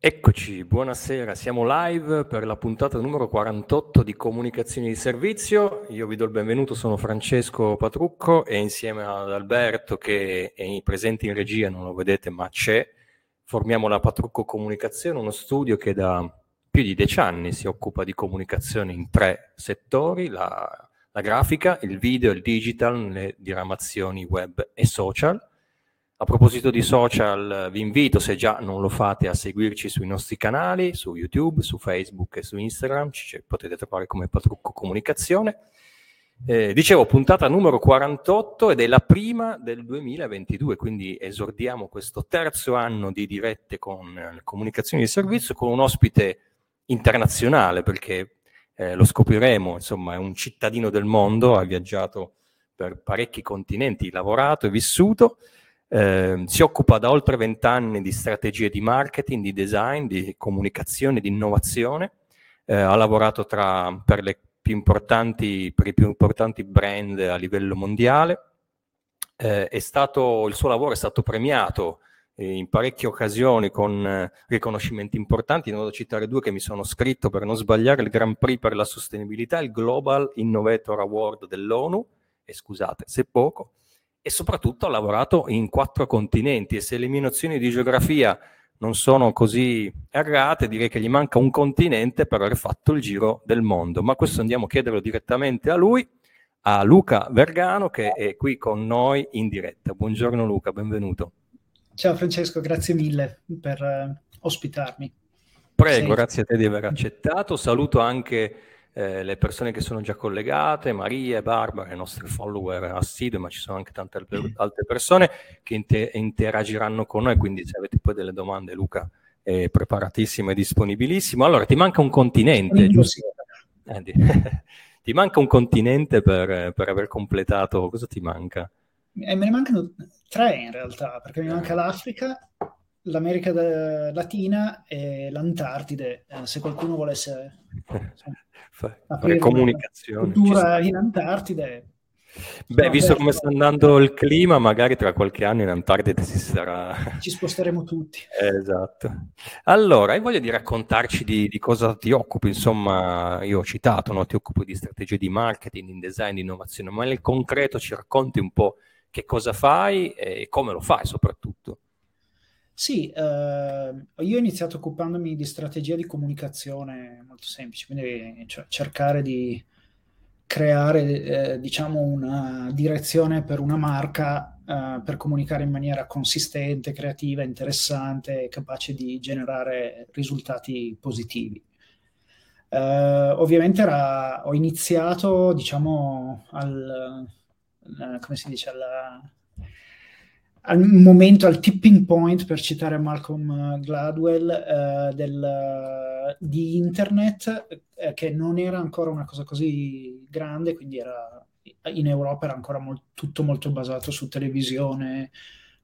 Eccoci, buonasera, siamo live per la puntata numero 48 di Comunicazioni di Servizio. Io vi do il benvenuto, sono Francesco Patrucco e insieme ad Alberto che è presente in regia, non lo vedete ma c'è, formiamo la Patrucco Comunicazione, uno studio che da più di dieci anni si occupa di comunicazione in tre settori, la, la grafica, il video, il digital, le diramazioni web e social a proposito di social, vi invito, se già non lo fate, a seguirci sui nostri canali, su YouTube, su Facebook e su Instagram, ci potete trovare come Patrucco Comunicazione. Eh, dicevo, puntata numero 48 ed è la prima del 2022, quindi esordiamo questo terzo anno di dirette con le comunicazioni di servizio con un ospite internazionale, perché eh, lo scopriremo, insomma, è un cittadino del mondo, ha viaggiato per parecchi continenti, lavorato e vissuto. Eh, si occupa da oltre vent'anni di strategie di marketing, di design, di comunicazione, di innovazione. Eh, ha lavorato tra, per, più per, i più importanti brand a livello mondiale. Eh, stato, il suo lavoro è stato premiato eh, in parecchie occasioni con eh, riconoscimenti importanti. Ne voglio citare due che mi sono scritto per non sbagliare: il Grand Prix per la sostenibilità, il Global Innovator Award dell'ONU, e scusate se poco, e soprattutto ha lavorato in quattro continenti e se le mie nozioni di geografia non sono così errate, direi che gli manca un continente per aver fatto il giro del mondo. Ma questo andiamo a chiederlo direttamente a lui, a Luca Vergano, che è qui con noi in diretta. Buongiorno Luca, benvenuto. Ciao Francesco, grazie mille per uh, ospitarmi. Prego, Sei... grazie a te di aver accettato. Saluto anche eh, le persone che sono già collegate, Maria e Barbara, i nostri follower assidui, ma ci sono anche tante altre persone che inter- interagiranno con noi, quindi se avete poi delle domande Luca è preparatissimo e disponibilissimo. Allora, ti manca un continente, giusto? Eh, ti manca un continente per, per aver completato, cosa ti manca? Eh, me ne mancano tre in realtà, perché mi manca l'Africa, l'America Latina e l'Antartide, eh, se qualcuno volesse fare comunicazione. Cultura in Antartide. Beh, no, visto beh, come sta andando il clima, magari tra qualche anno in Antartide si sarà... Ci sposteremo tutti. esatto. Allora, hai voglia di raccontarci di, di, cosa ti occupi? Insomma, io ho citato, no? ti occupi di strategie di marketing, in design, di innovazione, ma nel concreto ci racconti un po' che cosa fai e come lo fai soprattutto. Sì, eh, io ho iniziato occupandomi di strategia di comunicazione molto semplice, quindi cioè, cercare di creare, eh, diciamo, una direzione per una marca eh, per comunicare in maniera consistente, creativa, interessante capace di generare risultati positivi. Uh, ovviamente era, ho iniziato, diciamo, al, come si dice, alla, al momento, al tipping point, per citare Malcolm Gladwell, eh, del, di internet, eh, che non era ancora una cosa così grande, quindi era, in Europa era ancora molt, tutto molto basato su televisione,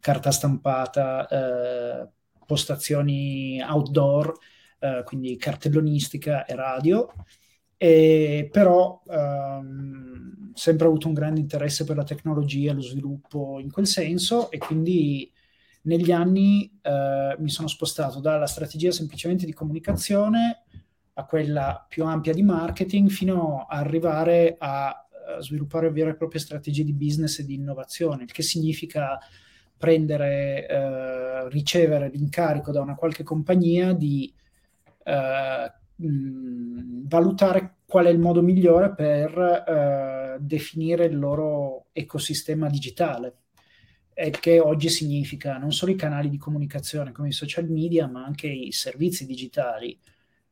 carta stampata, eh, postazioni outdoor, eh, quindi cartellonistica e radio. E, però ehm, sempre avuto un grande interesse per la tecnologia lo sviluppo in quel senso e quindi negli anni eh, mi sono spostato dalla strategia semplicemente di comunicazione a quella più ampia di marketing fino a arrivare a, a sviluppare vere e proprie strategie di business e di innovazione, il che significa prendere, eh, ricevere l'incarico da una qualche compagnia di eh, mh, valutare qual è il modo migliore per eh, definire il loro ecosistema digitale, e che oggi significa non solo i canali di comunicazione come i social media, ma anche i servizi digitali,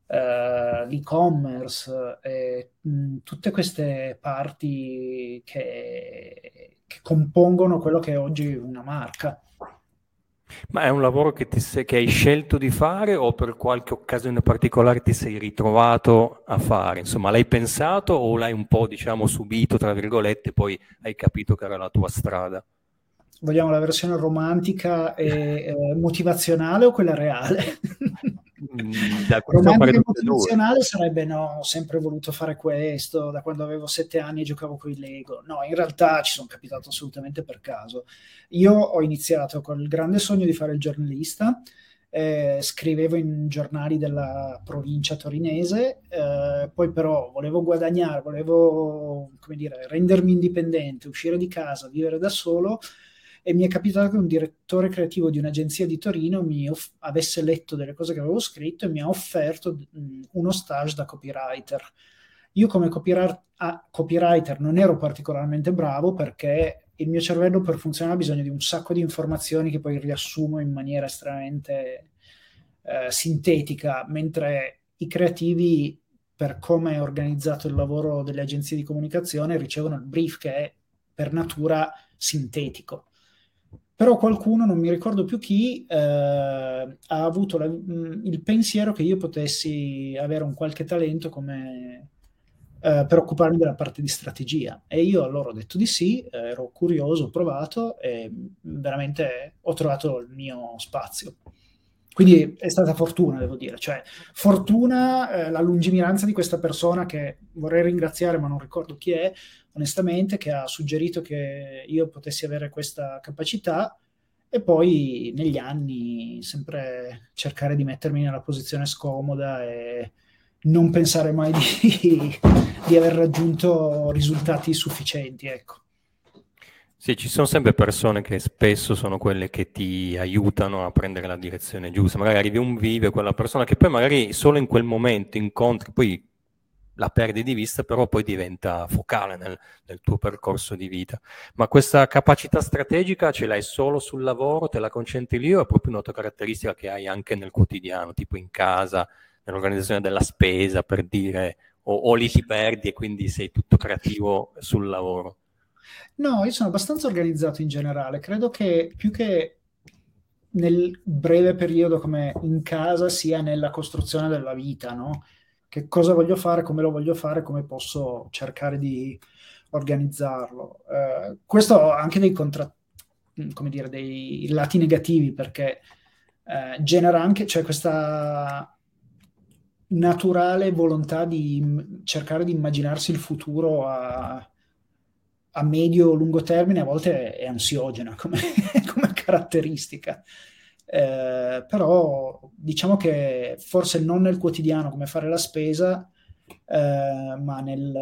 eh, l'e-commerce, eh, mh, tutte queste parti che, che compongono quello che è oggi una marca. Ma è un lavoro che, sei, che, hai scelto di fare o per qualche occasione particolare ti sei ritrovato a fare? Insomma, l'hai pensato o l'hai un po', diciamo, subito, tra virgolette, poi hai capito che era la tua strada? Vogliamo la versione romantica e eh, motivazionale o quella reale? Mm, da romantica e motivazionale sarebbe no, ho sempre voluto fare questo, da quando avevo sette anni giocavo con i Lego. No, in realtà ci sono capitato assolutamente per caso. Io ho iniziato con il grande sogno di fare il giornalista eh, scrivevo in giornali della provincia torinese, eh, poi però volevo guadagnare, volevo come dire, rendermi indipendente, uscire di casa, vivere da solo e mi è capitato che un direttore creativo di un'agenzia di Torino mi off- avesse letto delle cose che avevo scritto e mi ha offerto mh, uno stage da copywriter. Io come copyra- ah, copywriter non ero particolarmente bravo perché il mio cervello per funzionare ha bisogno di un sacco di informazioni che poi riassumo in maniera estremamente eh, sintetica, mentre i creativi, per come è organizzato il lavoro delle agenzie di comunicazione, ricevono il brief che è per natura sintetico. Però qualcuno, non mi ricordo più chi, eh, ha avuto la, il pensiero che io potessi avere un qualche talento come eh, per occuparmi della parte di strategia. E io allora ho detto di sì, eh, ero curioso, ho provato e veramente ho trovato il mio spazio. Quindi è stata fortuna, devo dire, cioè fortuna eh, la lungimiranza di questa persona che vorrei ringraziare, ma non ricordo chi è, onestamente, che ha suggerito che io potessi avere questa capacità e poi negli anni sempre cercare di mettermi nella posizione scomoda e non pensare mai di, di aver raggiunto risultati sufficienti, ecco. Sì, ci sono sempre persone che spesso sono quelle che ti aiutano a prendere la direzione giusta. Magari arrivi un vive quella persona che poi magari solo in quel momento incontri, poi la perdi di vista, però poi diventa focale nel, nel, tuo percorso di vita. Ma questa capacità strategica ce l'hai solo sul lavoro, te la concentri lì o è proprio una tua caratteristica che hai anche nel quotidiano, tipo in casa, nell'organizzazione della spesa, per dire, o, o lì ti perdi e quindi sei tutto creativo sul lavoro? No, io sono abbastanza organizzato in generale. Credo che più che nel breve periodo come in casa sia nella costruzione della vita, no? Che cosa voglio fare, come lo voglio fare, come posso cercare di organizzarlo. Eh, questo ha anche dei contratti, come dire, dei lati negativi perché eh, genera anche, cioè questa naturale volontà di cercare di immaginarsi il futuro a a medio-lungo termine a volte è ansiogena come, come caratteristica. Eh, però diciamo che forse non nel quotidiano come fare la spesa, eh, ma nel,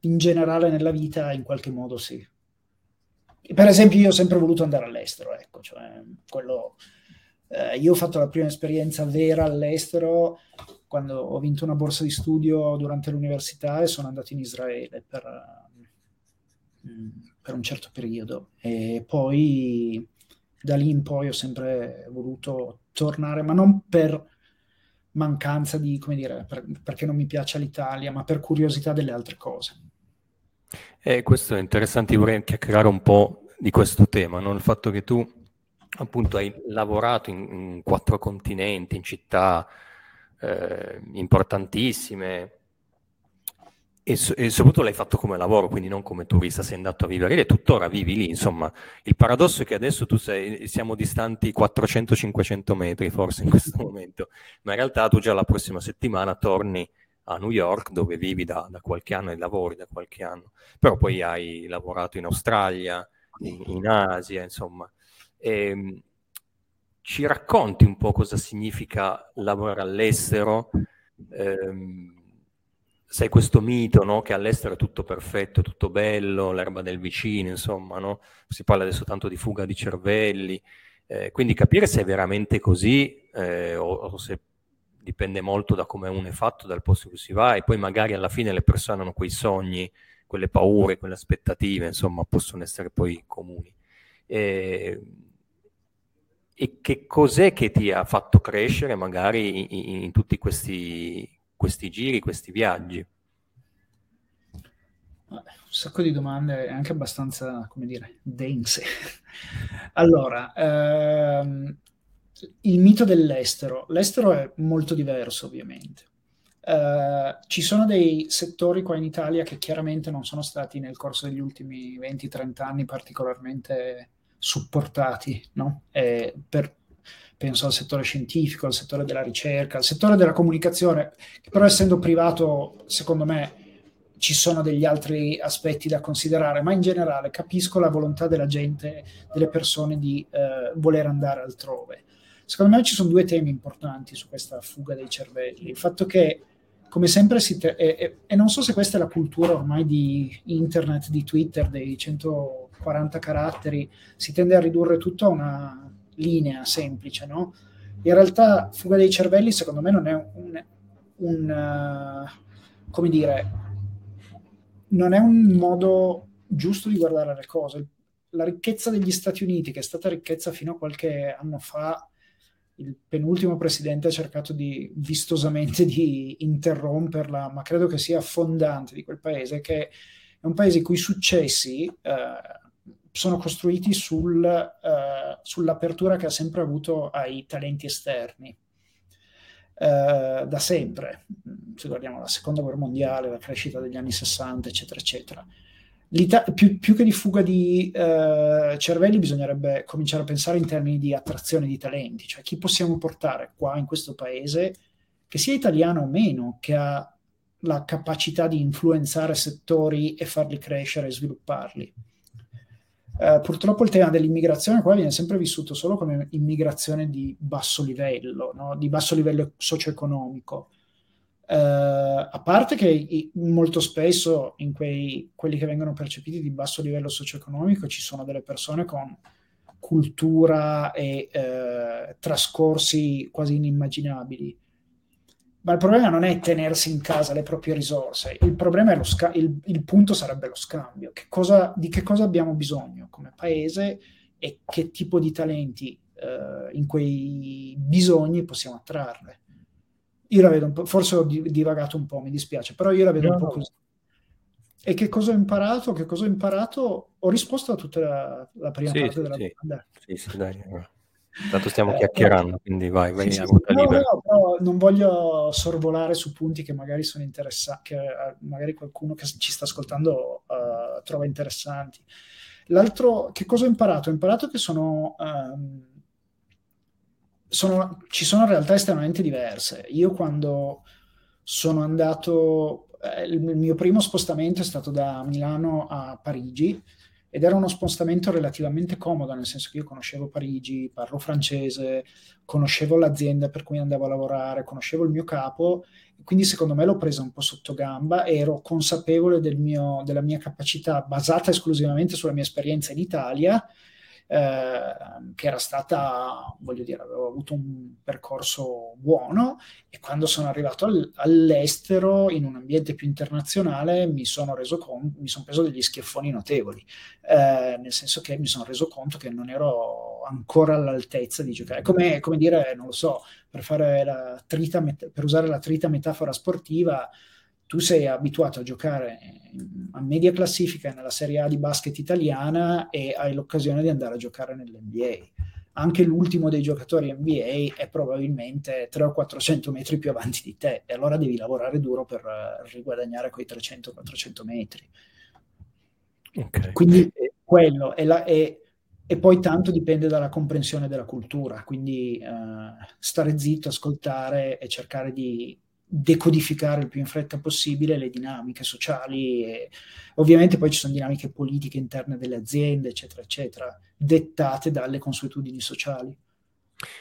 in generale nella vita in qualche modo sì. Per esempio io ho sempre voluto andare all'estero, ecco, cioè quello, eh, io ho fatto la prima esperienza vera all'estero quando ho vinto una borsa di studio durante l'università e sono andato in Israele per, per un certo periodo e poi da lì in poi ho sempre voluto tornare, ma non per mancanza di, come dire, per, perché non mi piace l'Italia, ma per curiosità delle altre cose. E questo è interessante, vorrei chiacchierare un po' di questo tema, no? il fatto che tu appunto hai lavorato in, in quattro continenti, in città eh, importantissime, e, e, soprattutto l'hai fatto come lavoro, quindi non come turista, sei andato a vivere lì e tuttora vivi lì. Insomma, il paradosso è che adesso tu sei, siamo distanti 400-500 metri forse in questo momento, ma in realtà tu già la prossima settimana torni a New York dove vivi da, da qualche anno e lavori da qualche anno. Però poi hai lavorato in Australia, in, in Asia, insomma. E, ehm, ci racconti un po' cosa significa lavorare all'estero? Ehm, sai questo mito, no? Che all'estero è tutto perfetto, tutto bello, l'erba del vicino, insomma, no? Si parla adesso tanto di fuga di cervelli, eh, quindi capire se è veramente così eh, o, o, se dipende molto da come uno è fatto, dal posto in cui si va e poi magari alla fine le persone hanno quei sogni, quelle paure, quelle aspettative, insomma, possono essere poi comuni. E, e che cos'è che ti ha fatto crescere magari in, in tutti questi questi giri, questi viaggi? Un sacco di domande anche abbastanza, come dire, dense. allora, ehm, il mito dell'estero. L'estero è molto diverso, ovviamente. Uh, ci sono dei settori qua in Italia che chiaramente non sono stati nel corso degli ultimi 20-30 anni particolarmente supportati, no? per penso al settore scientifico, al settore della ricerca, al settore della comunicazione, che però essendo privato, secondo me, ci sono degli altri aspetti da considerare, ma in generale capisco la volontà della gente, delle persone di eh, voler andare altrove. secondo me ci sono due temi importanti su questa fuga dei cervelli. Il fatto che, come sempre, si te- e, e, e non so se questa è la cultura ormai di internet, di Twitter, dei 140 caratteri, si tende a ridurre tutto a una linea semplice, no? In realtà, fuga dei cervelli, secondo me, non è un, un uh, come dire, non è un modo giusto di guardare le cose. La ricchezza degli Stati Uniti, che è stata ricchezza fino a qualche anno fa, il penultimo presidente ha cercato di vistosamente di interromperla, ma credo che sia fondante di quel paese, che è un paese i cui successi eh, sono costruiti sul, eh, sull'apertura che ha sempre avuto ai talenti esterni. Eh, da sempre, se guardiamo la seconda guerra mondiale, la crescita degli anni 60, eccetera, eccetera. Più, più, che di fuga di eh, cervelli bisognerebbe cominciare a pensare in termini di attrazione di talenti, cioè chi possiamo portare qua in questo paese, che sia italiano o meno, che ha la capacità di influenzare settori e farli crescere e svilupparli. Uh, purtroppo il tema dell'immigrazione qua viene sempre vissuto solo come immigrazione di basso livello, no? di basso livello socio-economico. Uh, a parte che i, molto spesso in quei, quelli che vengono percepiti di basso livello socio-economico ci sono delle persone con cultura e uh, trascorsi quasi inimmaginabili. Ma il problema non è tenersi in casa le proprie risorse, il problema è lo sca- il, il punto sarebbe lo scambio. Che cosa, di che cosa abbiamo bisogno come paese e che tipo di talenti uh, in quei bisogni possiamo attrarre io la vedo un po', forse ho divagato un po', mi dispiace, però io la vedo no, un po' così. E che cosa ho imparato? Che cosa ho imparato? Ho risposto a tutta la, la prima sì, parte della sì. domanda. Sì, sì, dai. Tanto stiamo eh, chiacchierando, quindi vai, vai sì, ruota no. No, però non voglio sorvolare su punti che magari sono interessanti, che eh, magari qualcuno che ci sta ascoltando uh, trova interessanti. L'altro, che cosa ho imparato? Ho imparato che sono... Um, sono, ci sono realtà estremamente diverse. Io quando sono andato, eh, il mio primo spostamento è stato da Milano a Parigi ed era uno spostamento relativamente comodo, nel senso che io conoscevo Parigi, parlo francese, conoscevo l'azienda per cui andavo a lavorare, conoscevo il mio capo, quindi secondo me l'ho presa un po' sotto gamba e ero consapevole del mio, della mia capacità basata esclusivamente sulla mia esperienza in Italia Ehm, che era stata, voglio dire, avevo avuto un percorso buono e quando sono arrivato al, all'estero in un ambiente più internazionale mi sono reso conto, mi sono preso degli schiaffoni notevoli, eh, nel senso che mi sono reso conto che non ero ancora all'altezza di giocare. Come, come dire, non lo so, per, fare la trita, per usare la trita metafora sportiva, tu sei abituato a giocare a media classifica nella Serie A di basket italiana e hai l'occasione di andare a giocare nell'NBA. Anche l'ultimo dei giocatori NBA è probabilmente 300 o 400 metri più avanti di te e allora devi lavorare duro per riguadagnare quei 300-400 metri. Okay. Quindi quello è la, è, e poi tanto dipende dalla comprensione della cultura, quindi uh, stare zitto, ascoltare e cercare di decodificare il più in fretta possibile le dinamiche sociali e ovviamente poi ci sono dinamiche politiche interne delle aziende eccetera eccetera dettate dalle consuetudini sociali.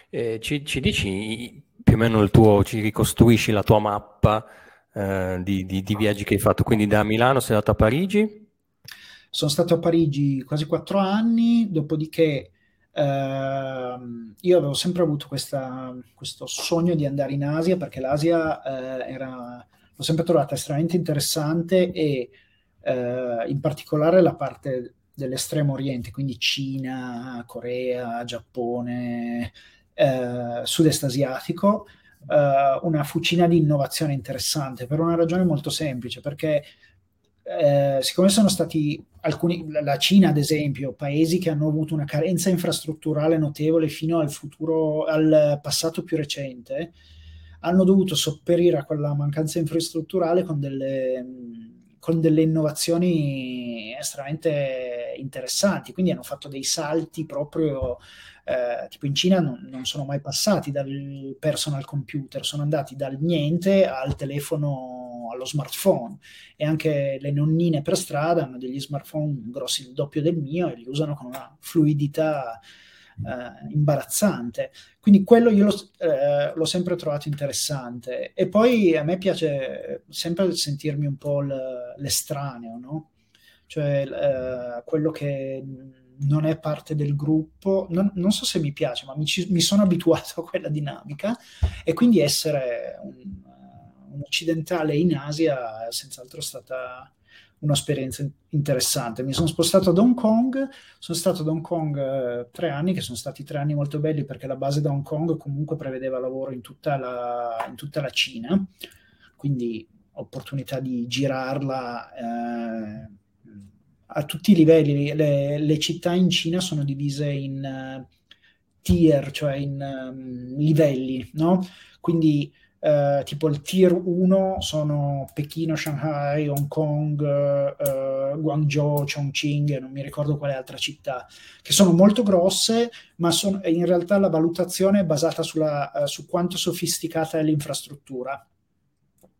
Eh, ci, ci, dici più o meno il tuo ci ricostruisci la tua mappa eh, di, di, di, viaggi che hai fatto quindi da Milano sei andato a Parigi? Sono stato a Parigi quasi quattro anni dopodiché Uh, io avevo sempre avuto questa, questo sogno di andare in Asia perché l'Asia uh, era, l'ho sempre trovata estremamente interessante e uh, in particolare la parte dell'estremo oriente, quindi Cina, Corea, Giappone, eh, sud-est asiatico, una fucina di innovazione interessante per una ragione molto semplice, perché eh, siccome sono stati alcuni, la Cina ad esempio, paesi che hanno avuto una carenza infrastrutturale notevole fino al futuro, al passato più recente, hanno dovuto sopperire a quella mancanza infrastrutturale con delle, con delle innovazioni estremamente interessanti, quindi hanno fatto dei salti proprio eh, tipo in Cina non, non, sono mai passati dal personal computer, sono andati dal niente al telefono, allo smartphone e anche le nonnine per strada hanno degli smartphone grossi il doppio del mio e li usano con una fluidità eh, imbarazzante. Quindi quello io lo, eh, l'ho sempre trovato interessante. E poi a me piace sempre sentirmi un po' l'estraneo, no? Cioè eh, quello che non è parte del gruppo, non, non so se mi piace, ma mi, ci, mi, sono abituato a quella dinamica e quindi essere un, un occidentale in Asia è senz'altro stata un'esperienza interessante. Mi sono spostato ad Hong Kong, sono stato ad Hong Kong eh, tre anni, che sono stati tre anni molto belli perché la base da Hong Kong comunque prevedeva lavoro in tutta la, in tutta la Cina, quindi opportunità di girarla eh, a tutti i livelli. Le, le, città in Cina sono divise in uh, tier, cioè in um, livelli, no? Quindi Uh, tipo il tier 1 sono Pechino, Shanghai, Hong Kong, uh, Guangzhou, Chongqing, non mi ricordo quale altra città, che sono molto grosse, ma son, in realtà la valutazione è basata sulla, uh, su quanto sofisticata è l'infrastruttura,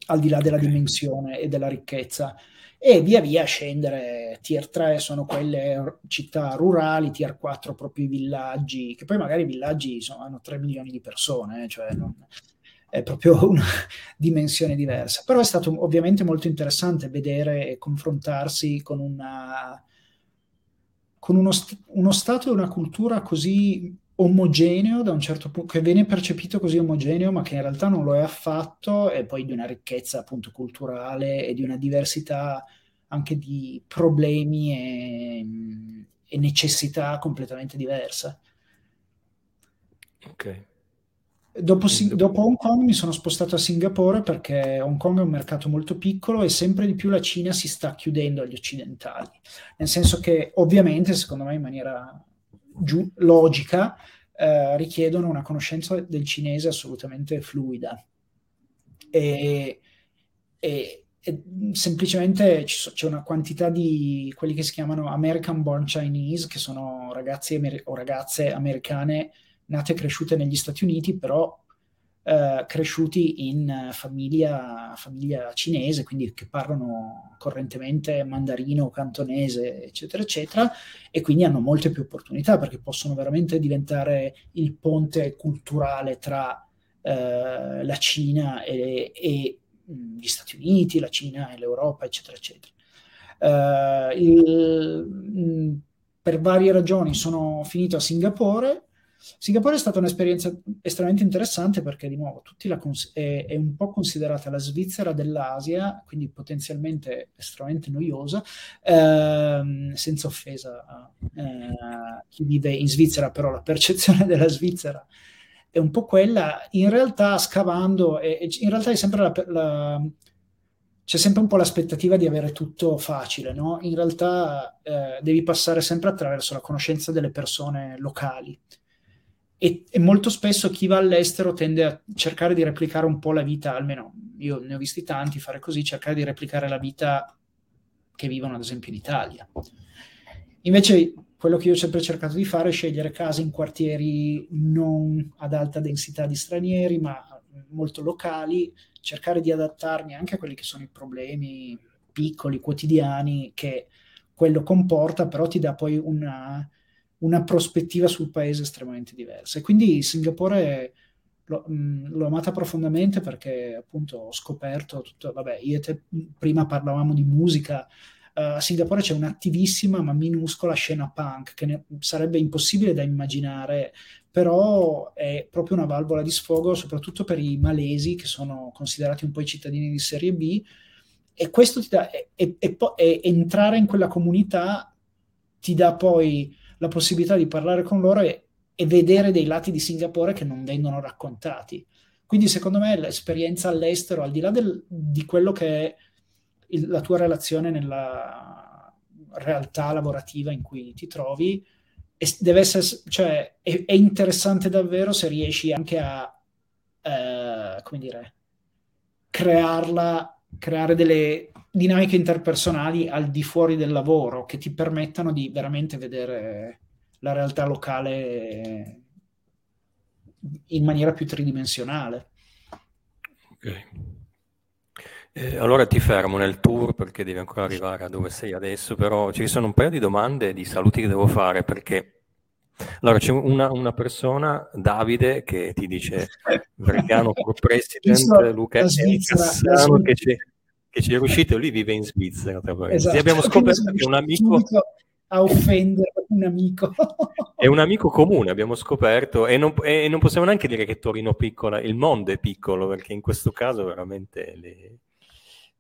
al di là della dimensione e della ricchezza. E via via scendere, tier 3 sono quelle città rurali, tier 4 proprio i villaggi, che poi magari i villaggi sono, hanno 3 milioni di persone, cioè non, è proprio una dimensione diversa. Però è stato ovviamente molto interessante vedere e confrontarsi con, una, con uno, st- uno stato e una cultura così omogeneo da un certo punto, che viene percepito così omogeneo, ma che in realtà non lo è affatto, e poi di una ricchezza appunto culturale e di una diversità anche di problemi e, e necessità completamente diversa. Ok. Dopo, dopo, Hong Kong mi sono spostato a Singapore perché Hong Kong è un mercato molto piccolo e sempre di più la Cina si sta chiudendo agli occidentali. Nel senso che ovviamente, secondo me in maniera giu- logica, eh, richiedono una conoscenza del cinese assolutamente fluida. E, e, e semplicemente so, c'è una quantità di quelli che si chiamano American Born Chinese, che sono ragazzi amer- o ragazze americane nate e cresciute negli Stati Uniti, però eh, cresciuti in famiglia, famiglia, cinese, quindi che parlano correntemente mandarino, cantonese, eccetera, eccetera, e quindi hanno molte più opportunità perché possono veramente diventare il ponte culturale tra eh, la Cina e, e, gli Stati Uniti, la Cina e l'Europa, eccetera, eccetera. Uh, il, per varie ragioni sono finito a Singapore Singapore è stata un'esperienza estremamente interessante perché, di nuovo, cons- è, è, un po' considerata la Svizzera dell'Asia, quindi potenzialmente estremamente noiosa, ehm, senza offesa a eh, chi vive in Svizzera, però la percezione della Svizzera è un po' quella. In realtà, scavando, e, in realtà è sempre la, la c'è sempre un po' l'aspettativa di avere tutto facile, no? In realtà eh, devi passare sempre attraverso la conoscenza delle persone locali. E, e, molto spesso chi va all'estero tende a cercare di replicare un po' la vita, almeno io ne ho visti tanti fare così, cercare di replicare la vita che vivono ad esempio in Italia. Invece quello che io ho sempre cercato di fare è scegliere case in quartieri non ad alta densità di stranieri, ma molto locali, cercare di adattarmi anche a quelli che sono i problemi piccoli, quotidiani che quello comporta, però ti dà poi una, una prospettiva sul paese estremamente diversa. E quindi Singapore l'ho, l'ho amata profondamente perché appunto ho scoperto tutto, vabbè, io e te prima parlavamo di musica, uh, a Singapore c'è un'attivissima ma minuscola scena punk che ne, sarebbe impossibile da immaginare, però è proprio una valvola di sfogo soprattutto per i malesi che sono considerati un po' i cittadini di serie B e questo ti dà, e, e, e, e entrare in quella comunità ti dà poi la possibilità di parlare con loro e, e vedere dei lati di Singapore che non vengono raccontati. Quindi secondo me l'esperienza all'estero, al di là del, di quello che è il, la tua relazione nella realtà lavorativa in cui ti trovi, deve essere, cioè, è, è, interessante davvero se riesci anche a, eh, come dire, crearla, creare delle dinamiche interpersonali al di fuori del lavoro che ti permettano di veramente vedere la realtà locale in maniera più tridimensionale. Ok. Eh, allora ti fermo nel tour perché devi ancora arrivare a dove sei adesso, però ci sono un paio di domande di saluti che devo fare perché Allora c'è una, una, persona, Davide, che ti dice Vergano for President, Luca Cassano, che c'è, che ci è riuscito, lui vive in Svizzera. Esatto. abbiamo scoperto che un amico a offendere un amico. è un amico comune, abbiamo scoperto, e non, e non, possiamo neanche dire che Torino piccola, il mondo è piccolo, perché in questo caso veramente le,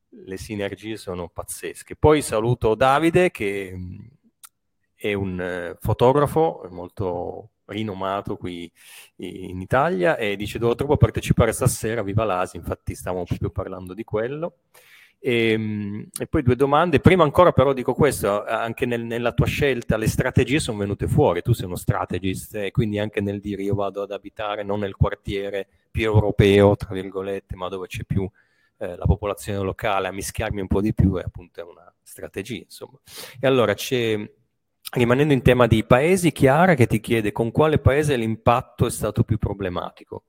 le sinergie sono pazzesche. Poi saluto Davide, che è un eh, fotografo molto rinomato qui in Italia e dice devo troppo partecipare stasera, viva l'Asi, infatti stavamo proprio parlando di quello. E, ehm, e, poi due domande. Prima ancora però dico questo, anche nel, nella tua scelta le strategie sono venute fuori, tu sei uno strategist e quindi anche nel dire io vado ad abitare non nel quartiere più europeo, tra virgolette, ma dove c'è più eh, la popolazione locale, a mischiarmi un po' di più è appunto una strategia, insomma. E allora c'è, rimanendo in tema di paesi, Chiara che ti chiede con quale paese l'impatto è stato più problematico?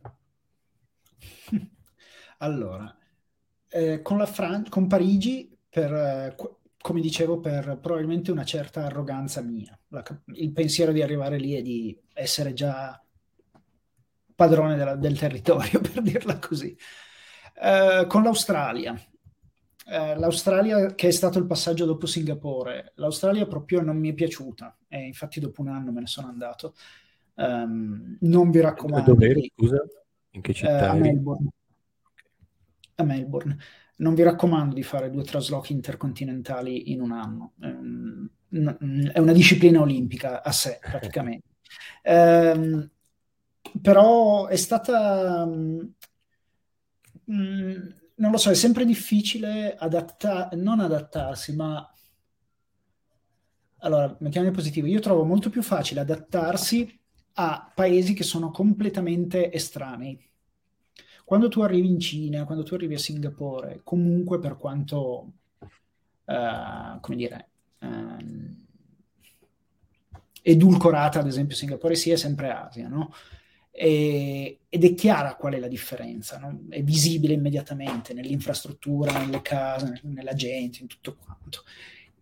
Allora, eh, con, Fran- con, Parigi, per, eh, come dicevo, per probabilmente una certa arroganza mia. La, il pensiero di arrivare lì e di essere già padrone della, del territorio, per dirla così. Eh, con l'Australia. Eh, L'Australia, che è stato il passaggio dopo Singapore, l'Australia proprio non mi è piaciuta e infatti dopo un anno me ne sono andato. Um, non vi raccomando. Dove eri, scusa? In che città? Eh, a Melbourne a Melbourne. Non vi raccomando di fare due traslochi intercontinentali in un anno. È una disciplina olimpica a sé, praticamente. eh, però è stata... Mm, non lo so, è sempre difficile adattare, non adattarsi, ma... Allora, mettiamo positivo. Io trovo molto più facile adattarsi a paesi che sono completamente estranei quando tu arrivi in Cina, quando tu arrivi a Singapore, comunque per quanto, uh, come dire, um, edulcorata ad esempio Singapore sia, è sempre Asia, no? E, ed è chiara qual è la differenza, no? è visibile immediatamente nell'infrastruttura, nelle case, nella gente, in tutto quanto.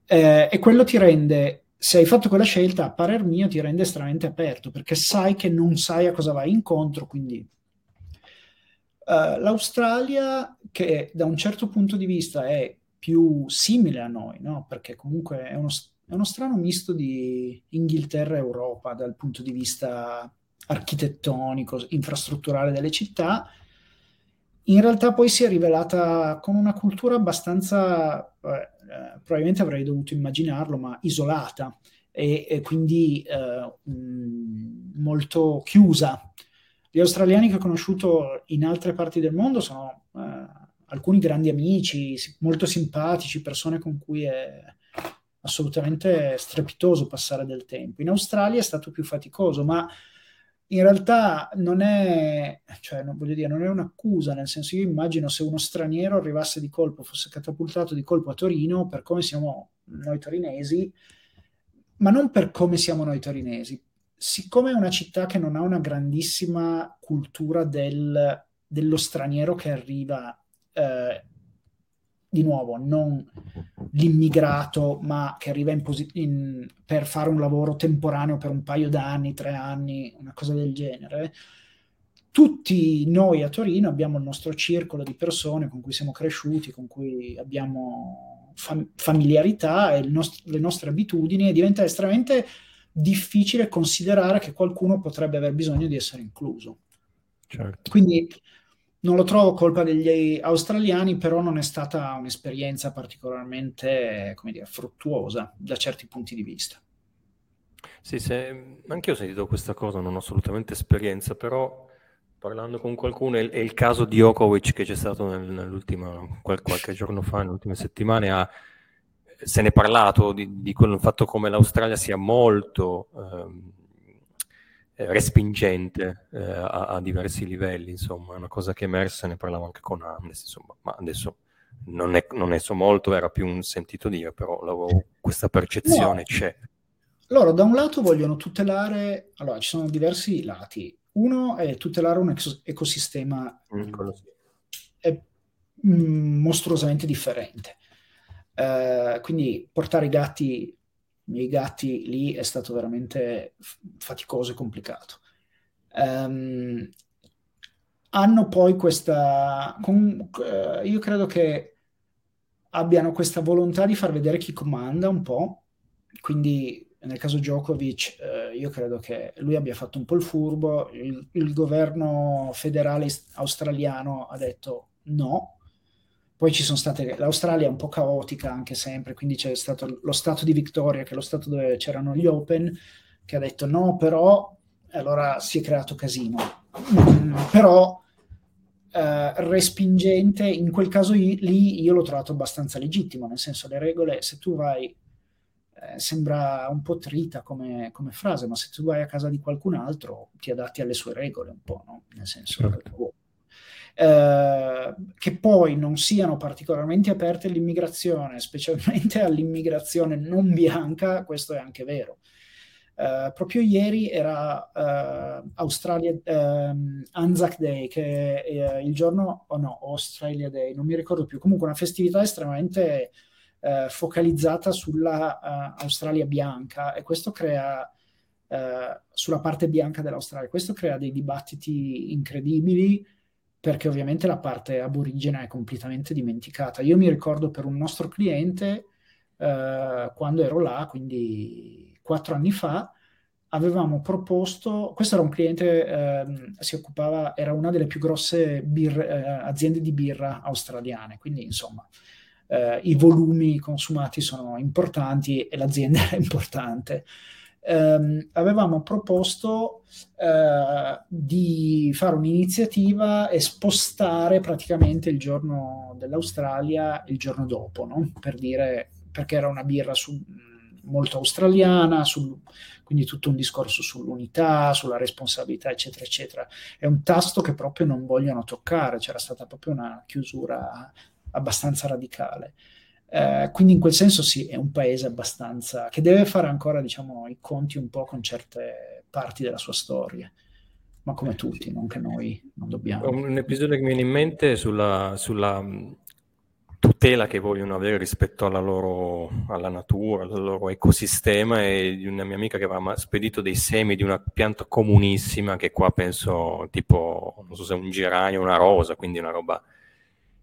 Eh, e quello ti rende, se hai fatto quella scelta, a parer mio, ti rende estremamente aperto, perché sai che non sai a cosa vai incontro, quindi Uh, L'Australia, che da un certo punto di vista è più simile a noi, no? perché comunque è uno, è uno strano misto di Inghilterra e Europa dal punto di vista architettonico, infrastrutturale delle città, in realtà poi si è rivelata con una cultura abbastanza, eh, probabilmente avrei dovuto immaginarlo, ma isolata e, e quindi eh, molto chiusa gli australiani che ho conosciuto in altre parti del mondo sono eh, alcuni grandi amici, molto simpatici, persone con cui è assolutamente strepitoso passare del tempo. In Australia è stato più faticoso, ma in realtà non è, cioè, non, voglio dire, non è un'accusa, nel senso io immagino se uno straniero arrivasse di colpo, fosse catapultato di colpo a Torino, per come siamo noi torinesi, ma non per come siamo noi torinesi, siccome è una città che non ha una grandissima cultura del, dello straniero che arriva, eh, di nuovo, non l'immigrato, ma che arriva in posi- in, per fare un lavoro temporaneo per un paio d'anni, tre anni, una cosa del genere, tutti noi a Torino abbiamo il nostro circolo di persone con cui siamo cresciuti, con cui abbiamo fam- familiarità e nost- le nostre abitudini e diventa estremamente difficile considerare che qualcuno potrebbe aver bisogno di essere incluso. Certo. Quindi non lo trovo colpa degli australiani, però non è stata un'esperienza particolarmente, come dire, fruttuosa da certi punti di vista. Sì, se, anche io ho sentito questa cosa, non ho assolutamente esperienza, però parlando con qualcuno, è, è il caso di Djokovic che c'è stato nel, nell'ultima, qual, qualche giorno fa, nelle ultime settimane, ha se ne è parlato di, di quel fatto come l'Australia sia molto ehm, eh, respingente eh, a, a, diversi livelli, insomma, è una cosa che è emersa, ne parlavo anche con Amnesty, insomma, ma adesso non, è, non ne so molto, era più un sentito dire, però l'avevo, questa percezione no. c'è. Loro da un lato vogliono tutelare, allora ci sono diversi lati, uno è tutelare un ex- ecosistema mm, è, mm, mostruosamente differente. Eh, quindi portare i gatti i miei gatti lì è stato veramente faticoso e complicato. Um, hanno poi questa... Con, uh, io credo che abbiano questa volontà di far vedere chi comanda un po', quindi nel caso Djokovic eh, io credo che lui abbia fatto un po' il furbo, il, il governo federale australiano ha detto no, poi ci sono state, l'Australia è un po' caotica anche sempre, quindi c'è stato lo Stato di Victoria, che è lo Stato dove c'erano gli Open, che ha detto no, però, allora si è creato casino. Mm, però Uh, respingente, in quel caso lì io l'ho trovato abbastanza legittimo, nel senso le regole, se tu vai eh, sembra un po' trita come, come, frase, ma se tu vai a casa di qualcun altro ti adatti alle sue regole un po', no? Nel senso certo. oh. Eh, che poi non siano particolarmente aperte all'immigrazione, specialmente all'immigrazione non bianca, questo è anche vero. Uh, proprio ieri era uh, Australia uh, Anzac Day, che è il giorno, o oh no, Australia Day, non mi ricordo più, comunque una festività estremamente focalizzata sulla Australia bianca e questo crea sulla parte bianca dell'Australia. Questo crea dei dibattiti incredibili perché ovviamente la parte aborigena è completamente dimenticata. Io mi ricordo per un nostro cliente uh, quando ero là, quindi quattro anni fa, avevamo proposto, questo era un cliente, eh, si occupava, era una delle più grosse birre, eh, aziende di birra australiane, quindi insomma eh, i volumi consumati sono importanti e l'azienda è importante. Eh, avevamo proposto eh, di fare un'iniziativa e spostare praticamente il giorno dell'Australia il giorno dopo, no? per dire perché era una birra su, molto australiana, sul, quindi tutto un discorso sull'unità, sulla responsabilità, eccetera, eccetera. È un tasto che proprio non vogliono toccare, c'era stata proprio una chiusura abbastanza radicale. Eh, quindi in quel senso sì, è un paese abbastanza che deve fare ancora diciamo, i conti un po' con certe parti della sua storia, ma come tutti, non che noi non dobbiamo. Un episodio che mi viene in mente sulla, sulla tutela che vogliono avere rispetto alla loro alla natura, al loro ecosistema e di una mia amica che aveva spedito dei semi di una pianta comunissima che qua penso tipo, non so se è un geranio, una rosa, quindi una roba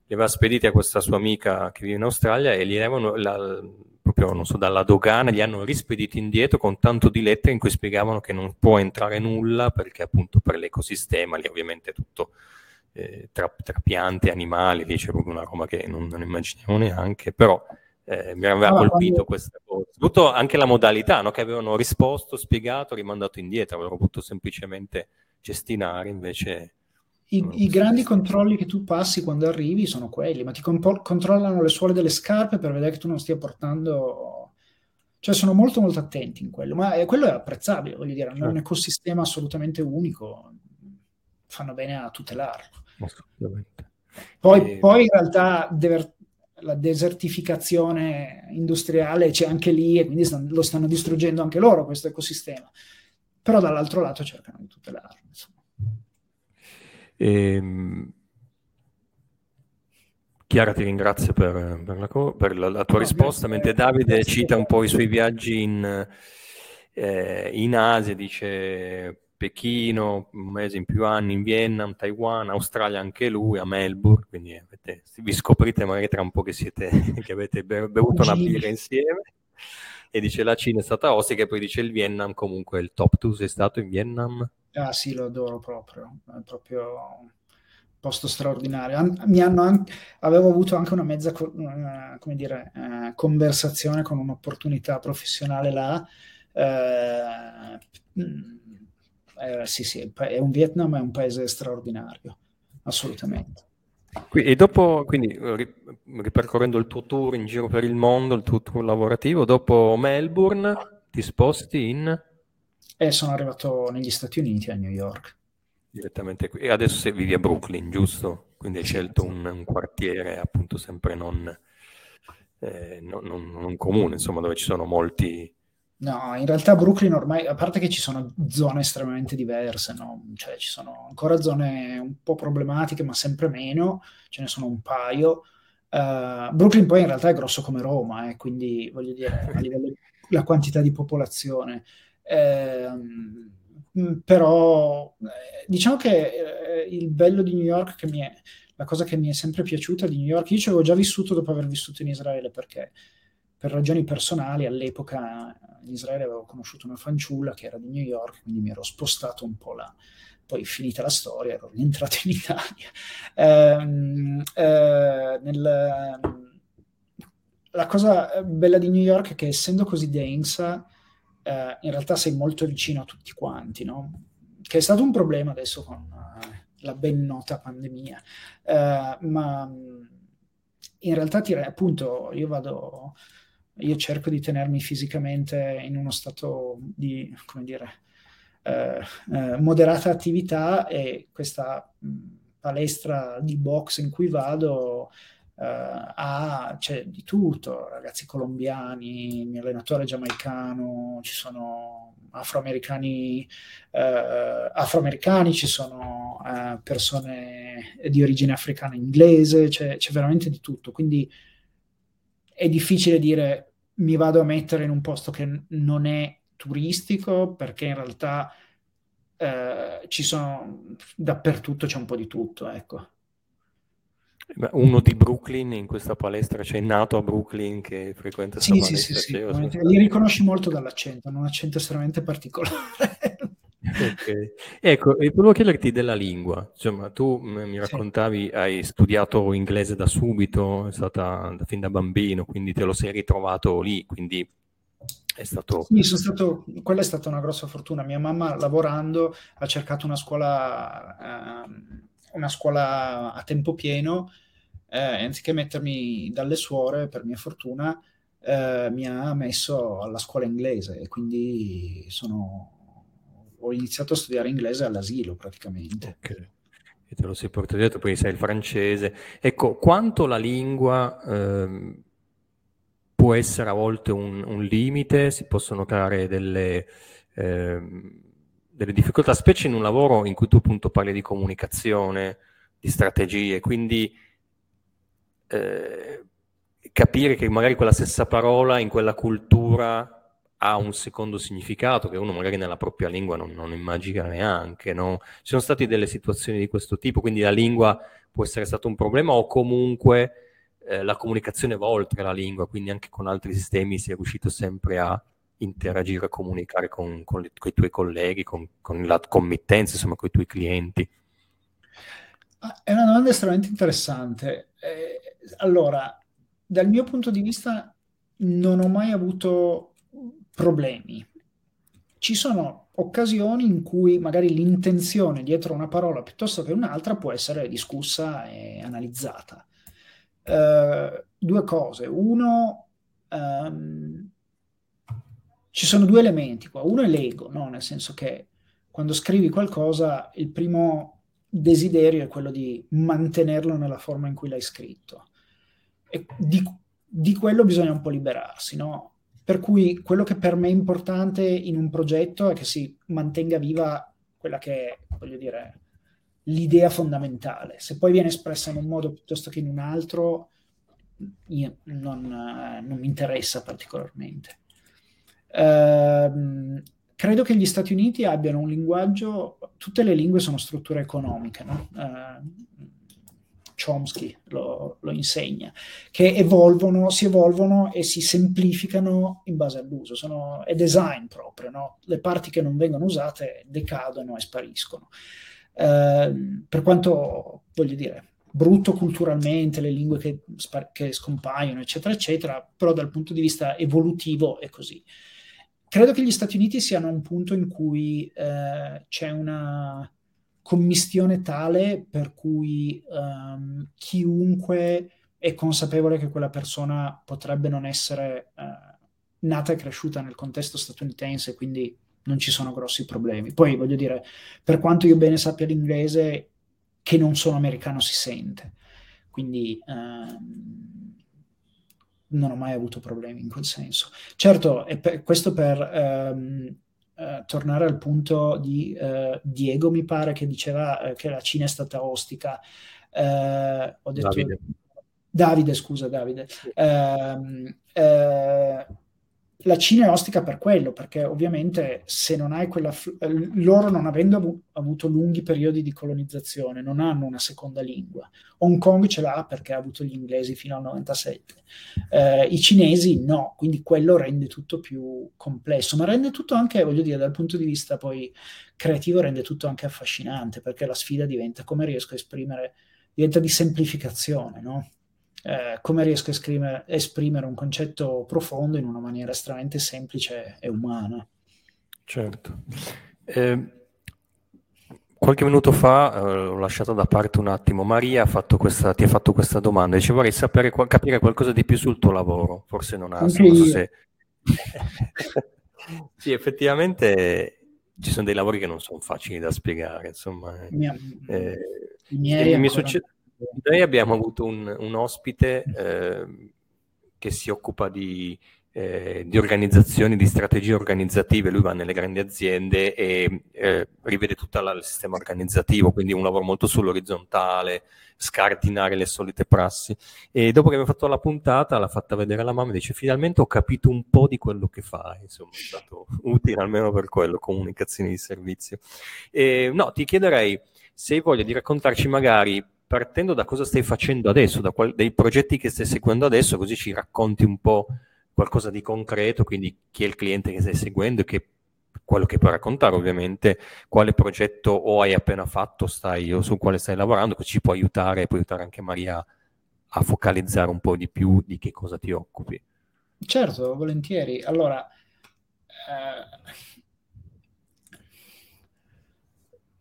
li aveva spediti a questa sua amica che vive in Australia e li avevano, la, proprio, non so, dalla dogana, li hanno rispediti indietro con tanto di lettere in cui spiegavano che non può entrare nulla perché appunto per l'ecosistema, lì ovviamente tutto eh, tra, tra, piante animali, lì c'è proprio una roba che non, non immaginiamo neanche, però eh, mi aveva ah, colpito quando... questa cosa. Soprattutto anche la modalità, no? che avevano risposto, spiegato, rimandato indietro, avevano potuto semplicemente cestinare, invece i, I, grandi controlli che tu passi quando arrivi sono quelli, ma ti compo- controllano le suole delle scarpe per vedere che tu non stia portando... Cioè sono molto molto attenti in quello, ma quello è apprezzabile, voglio dire, hanno un certo. ecosistema assolutamente unico, fanno bene a tutelarlo. Poi, e... poi in realtà dever, la desertificazione industriale c'è anche lì e quindi stanno, lo stanno distruggendo anche loro questo ecosistema, però dall'altro lato cercano di tutelarlo. Insomma. E, ehm, Chiara ti ringrazio per, per, la, per la, la, tua no, risposta, mentre Davide cita un po' i suoi viaggi in, eh, in Asia, dice Pechino, un mese in più anni, in Vietnam, Taiwan, Australia anche lui, a Melbourne, quindi avete, vi scoprite magari tra un po' che, siete, che avete bevuto una birra insieme. E dice la Cina è stata ostica e poi dice il Vietnam comunque il top. Tu sei stato in Vietnam? Ah sì, lo adoro proprio, è proprio un posto straordinario. An- anche, avevo avuto anche una mezza co- dire, uh, conversazione con un'opportunità professionale là. Uh, eh, sì, sì, è un Vietnam, è un paese straordinario, assolutamente. E dopo, quindi ripercorrendo il tuo tour in giro per il mondo, il tuo tour lavorativo, dopo Melbourne ti sposti in... E sono arrivato negli Stati Uniti, a New York. Direttamente qui. E adesso vivi a Brooklyn, giusto? Quindi hai scelto un, un quartiere appunto sempre non, eh, non, non, non, comune, insomma, dove ci sono molti... No, in realtà Brooklyn ormai, a parte che ci sono zone estremamente diverse, no? Cioè ci sono ancora zone un po' problematiche, ma sempre meno, ce ne sono un paio. Uh, Brooklyn poi in realtà è grosso come Roma, eh, quindi voglio dire, a livello la quantità di popolazione. Eh, però eh, diciamo che eh, il bello di New York, che mi è, la cosa che mi è sempre piaciuta di New York, io ci avevo già vissuto dopo aver vissuto in Israele, perché per ragioni personali all'epoca in Israele avevo conosciuto una fanciulla che era di New York, quindi mi ero spostato un po' là. Poi finita la storia, ero rientrato in Italia. Eh, eh, nel, la cosa bella di New York è che essendo così densa, eh, in realtà sei molto vicino a tutti quanti, no? Che è stato un problema adesso con uh, la ben nota pandemia. Uh, ma in realtà ti, appunto io vado io cerco di tenermi fisicamente in uno stato di, come dire, eh, eh, moderata attività e questa palestra di box in cui vado eh, ha c'è di tutto, ragazzi colombiani, il mio allenatore giamaicano, ci sono afroamericani, eh, afroamericani ci sono eh, persone di origine africana inglese, c'è, c'è veramente di tutto, quindi è difficile dire mi vado a mettere in un posto che non è turistico perché in realtà eh, ci sono dappertutto c'è un po' di tutto ecco uno di Brooklyn in questa palestra, c'è cioè nato a Brooklyn che frequenta sì, sì, sì, sì, li riconosci molto dall'accento, hanno un accento estremamente particolare. Ok, ecco, e volevo chiederti della lingua, insomma, tu mi raccontavi, hai studiato inglese da subito, è stata da, fin da bambino, quindi te lo sei ritrovato lì, quindi è stato... Sì, stato, quella è stata una grossa fortuna. Mia mamma lavorando ha cercato una scuola... Eh, una scuola a tempo pieno, eh, anziché mettermi dalle suore, per mia fortuna, eh, mi ha messo alla scuola inglese e quindi sono, ho iniziato a studiare inglese all'asilo praticamente. Okay. E te lo sei portato dietro, poi sai il francese. Ecco, quanto la lingua eh, può essere a volte un, un, limite, si possono creare delle... Eh, delle difficoltà, specie in un lavoro in cui tu appunto parli di comunicazione, di strategie, quindi eh, capire che magari quella stessa parola in quella cultura ha un secondo significato che uno magari nella propria lingua non, non immagina neanche. No? Ci sono state delle situazioni di questo tipo, quindi la lingua può essere stato un problema o comunque eh, la comunicazione va oltre la lingua, quindi anche con altri sistemi si è riuscito sempre a interagire, comunicare con, con, le, con i tuoi colleghi, con, con, la committenza, insomma, con i tuoi clienti? Ah, è una domanda estremamente interessante. Eh, allora, dal mio punto di vista non ho mai avuto problemi. Ci sono occasioni in cui magari l'intenzione dietro una parola piuttosto che un'altra può essere discussa e analizzata. Uh, due cose. Uno, um, ci sono due elementi qua. Uno è l'ego, no? nel senso che quando scrivi qualcosa il primo desiderio è quello di mantenerlo nella forma in cui l'hai scritto. E di, di quello bisogna un po' liberarsi, no? Per cui quello che per me è importante in un progetto è che si mantenga viva quella che è, voglio dire, l'idea fondamentale. Se poi viene espressa in un modo piuttosto che in un altro, non, non mi interessa particolarmente. Ehm, credo che gli Stati Uniti abbiano un linguaggio, tutte le lingue sono strutture economiche, no? uh, Chomsky lo, lo, insegna, che evolvono, si evolvono e si semplificano in base all'uso, sono, è design proprio, no? le parti che non vengono usate decadono e spariscono. Uh, per quanto, voglio dire, brutto culturalmente, le lingue che, che scompaiono, eccetera, eccetera, però dal punto di vista evolutivo è così credo che gli Stati Uniti siano un punto in cui eh, c'è una commistione tale per cui um, chiunque è consapevole che quella persona potrebbe non essere uh, nata e cresciuta nel contesto statunitense, quindi non ci sono grossi problemi. Poi voglio dire, per quanto io bene sappia l'inglese, che non sono americano si sente. Quindi uh, non ho mai avuto problemi in quel senso. Certo, per, questo per ehm, eh, tornare al punto di eh, Diego, mi pare, che diceva eh, che la Cina è stata ostica. Eh, ho detto... Davide. Davide, scusa Davide. Sì. La Cina è ostica per quello, perché ovviamente se non hai quella... Eh, loro non avendo avu- avuto lunghi periodi di colonizzazione, non hanno una seconda lingua. Hong Kong ce l'ha perché ha avuto gli inglesi fino al 97. Eh, I cinesi no, quindi quello rende tutto più complesso, ma rende tutto anche, voglio dire, dal punto di vista poi creativo, rende tutto anche affascinante, perché la sfida diventa come riesco a esprimere, diventa di semplificazione, no? Eh, come riesco a esprimere, esprimere, un concetto profondo in una maniera estremamente semplice e umana. Certo. Eh, qualche minuto fa eh, ho lasciato da parte un attimo. Maria ha questa, ti ha fatto questa domanda. Dice vorrei sapere, capire qualcosa di più sul tuo lavoro. Forse non ha senso se... sì, effettivamente ci sono dei lavori che non sono facili da spiegare. Insomma, eh, i miei mi succede noi abbiamo avuto un, un ospite eh, che si occupa di, eh, di, organizzazioni, di strategie organizzative. Lui va nelle grandi aziende e eh, rivede tutto il sistema organizzativo, quindi un lavoro molto sull'orizzontale, scardinare le solite prassi. E dopo che abbiamo fatto la puntata, l'ha fatta vedere alla mamma e dice: Finalmente ho capito un po' di quello che fai. Insomma, è stato utile almeno per quello, comunicazioni di servizio. E, no, ti chiederei se hai voglia di raccontarci magari partendo da cosa stai facendo adesso, da qual- dai progetti che stai seguendo adesso, così ci racconti un po' qualcosa di concreto, quindi chi è il cliente che stai seguendo e che, quello che puoi raccontare ovviamente, quale progetto o hai appena fatto stai, o su quale stai lavorando, così ci può aiutare, può aiutare anche Maria a focalizzare un po' di più di che cosa ti occupi. Certo, volentieri. Allora, eh,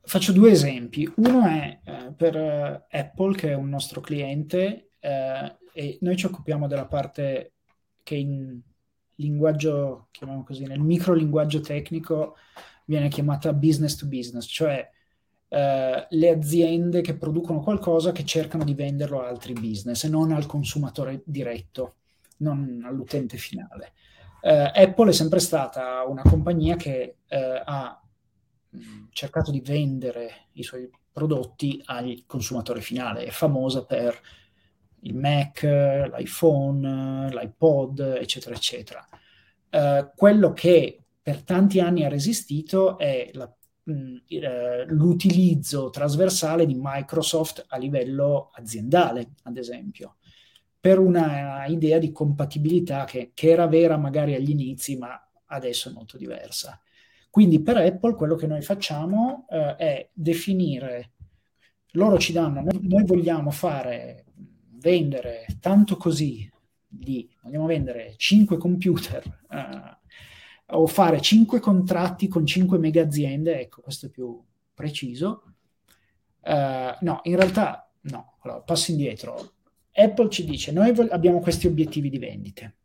Faccio due esempi. Uno è eh, per eh, Apple, che è un nostro cliente, eh, e noi ci occupiamo della parte che in linguaggio, chiamiamo così, nel micro linguaggio tecnico viene chiamata business to business, cioè eh, le aziende che producono qualcosa che cercano di venderlo a altri business e non al consumatore diretto, non all'utente finale. Eh, Apple è sempre stata una compagnia che eh, ha cercato di vendere i suoi prodotti al consumatore finale. È famosa per il Mac, l'iPhone, l'iPod, eccetera, eccetera. Uh, quello che per tanti anni ha resistito è la, mh, uh, l'utilizzo trasversale di Microsoft a livello aziendale, ad esempio, per una idea di compatibilità che, che era vera magari agli inizi, ma adesso è molto diversa. Quindi per Apple quello che noi facciamo eh, è definire, loro ci danno, noi, noi, vogliamo fare, vendere tanto così, di, vogliamo vendere 5 computer eh, o fare 5 contratti con 5 mega aziende, ecco questo è più preciso. Uh, no, in realtà no, allora, passo indietro. Apple ci dice, noi vo- abbiamo questi obiettivi di vendite.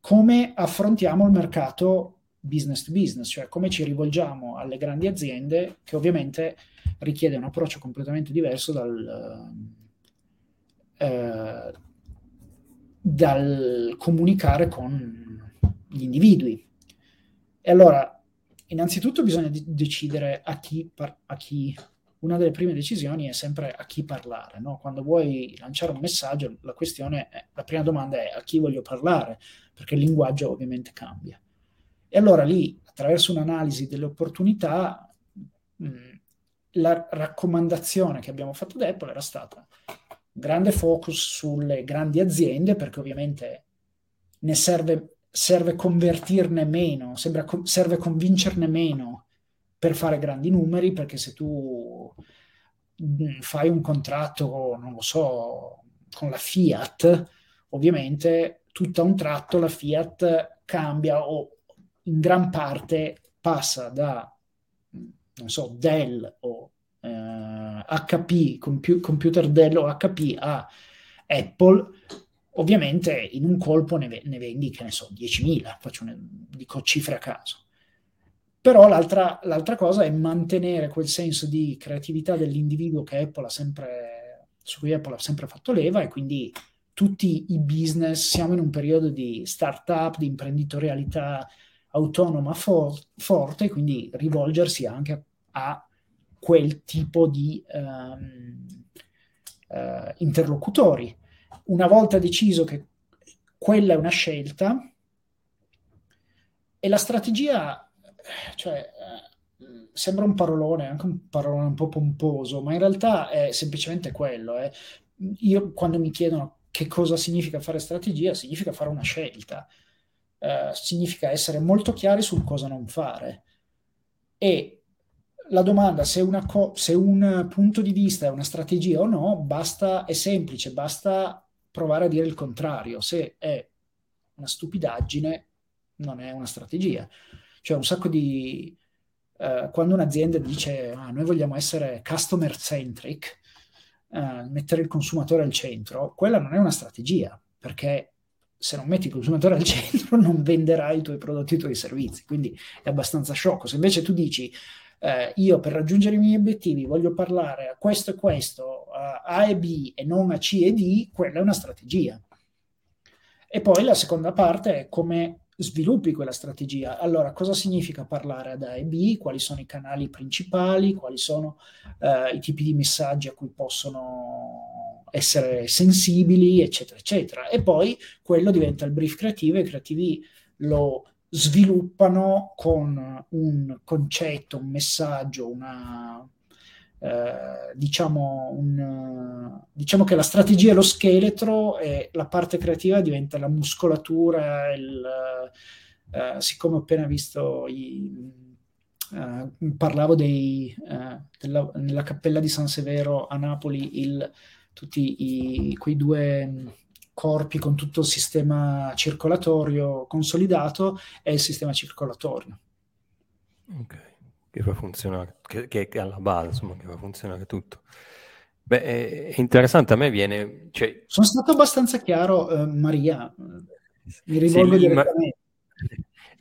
Come affrontiamo il mercato business to business, cioè come ci rivolgiamo alle grandi aziende, che ovviamente richiede un approccio completamente diverso dal, eh, dal comunicare con gli individui. E allora, innanzitutto bisogna d- decidere a chi, par- a chi, una delle prime decisioni è sempre a chi parlare. No? Quando vuoi lanciare un messaggio, la questione è, la prima domanda è a chi voglio parlare, perché il linguaggio ovviamente cambia. E allora lì, attraverso un'analisi delle opportunità, mh, la raccomandazione che abbiamo fatto ad Apple era stata grande focus sulle grandi aziende, perché ovviamente ne serve, serve convertirne meno, sembra, serve convincerne meno per fare grandi numeri, perché se tu fai un contratto, non lo so, con la Fiat, ovviamente tutto a un tratto la Fiat cambia o in gran parte passa da, non so, Dell o eh, HP, compu- computer Dell o HP a Apple, ovviamente in un colpo ne, ne vendi, che ne so, 10.000, faccio un, dico cifre a caso. Però l'altra, l'altra, cosa è mantenere quel senso di creatività dell'individuo che Apple ha sempre, su cui Apple ha sempre fatto leva e quindi tutti i business, siamo in un periodo di startup, di imprenditorialità autonoma for- forte, quindi rivolgersi anche a, quel tipo di um, uh, interlocutori. Una volta deciso che quella è una scelta, e la strategia, cioè, sembra un parolone, anche un parolone un po' pomposo, ma in realtà è semplicemente quello. Eh. Io quando mi chiedono che cosa significa fare strategia, significa fare una scelta, eh, significa essere molto chiari su cosa non fare. E la domanda se, co- se, un punto di vista è una strategia o no, basta, è semplice, basta provare a dire il contrario. Se è una stupidaggine, non è una strategia. Cioè un sacco di, eh, quando un'azienda dice ah, noi vogliamo essere customer centric, eh, mettere il consumatore al centro, quella non è una strategia, perché se non metti il consumatore al centro non venderai i tuoi prodotti e i tuoi servizi, quindi è abbastanza sciocco. Se invece tu dici eh, io per raggiungere i miei obiettivi voglio parlare a questo e questo, a A e B e non a C e D, quella è una strategia. E poi la seconda parte è come sviluppi quella strategia. Allora, cosa significa parlare ad A e B? Quali sono i canali principali? Quali sono uh, i tipi di messaggi a cui possono essere sensibili, eccetera, eccetera. E poi quello diventa il brief creativo e i creativi lo sviluppano con un concetto, un messaggio, una, eh, diciamo, un, diciamo, che la strategia è lo scheletro e la parte creativa diventa la muscolatura, il, eh, siccome ho appena visto i, Uh, parlavo dei, uh, della, nella cappella di San Severo a Napoli il, tutti i, quei due corpi con tutto il sistema circolatorio consolidato è il sistema circolatorio. Ok che fa funzionare, che, che è alla base, insomma, che fa funzionare tutto. Beh, è, interessante, a me viene... Cioè... Sono stato abbastanza chiaro, eh, Maria, mi rivolgo sì, direttamente. Ma...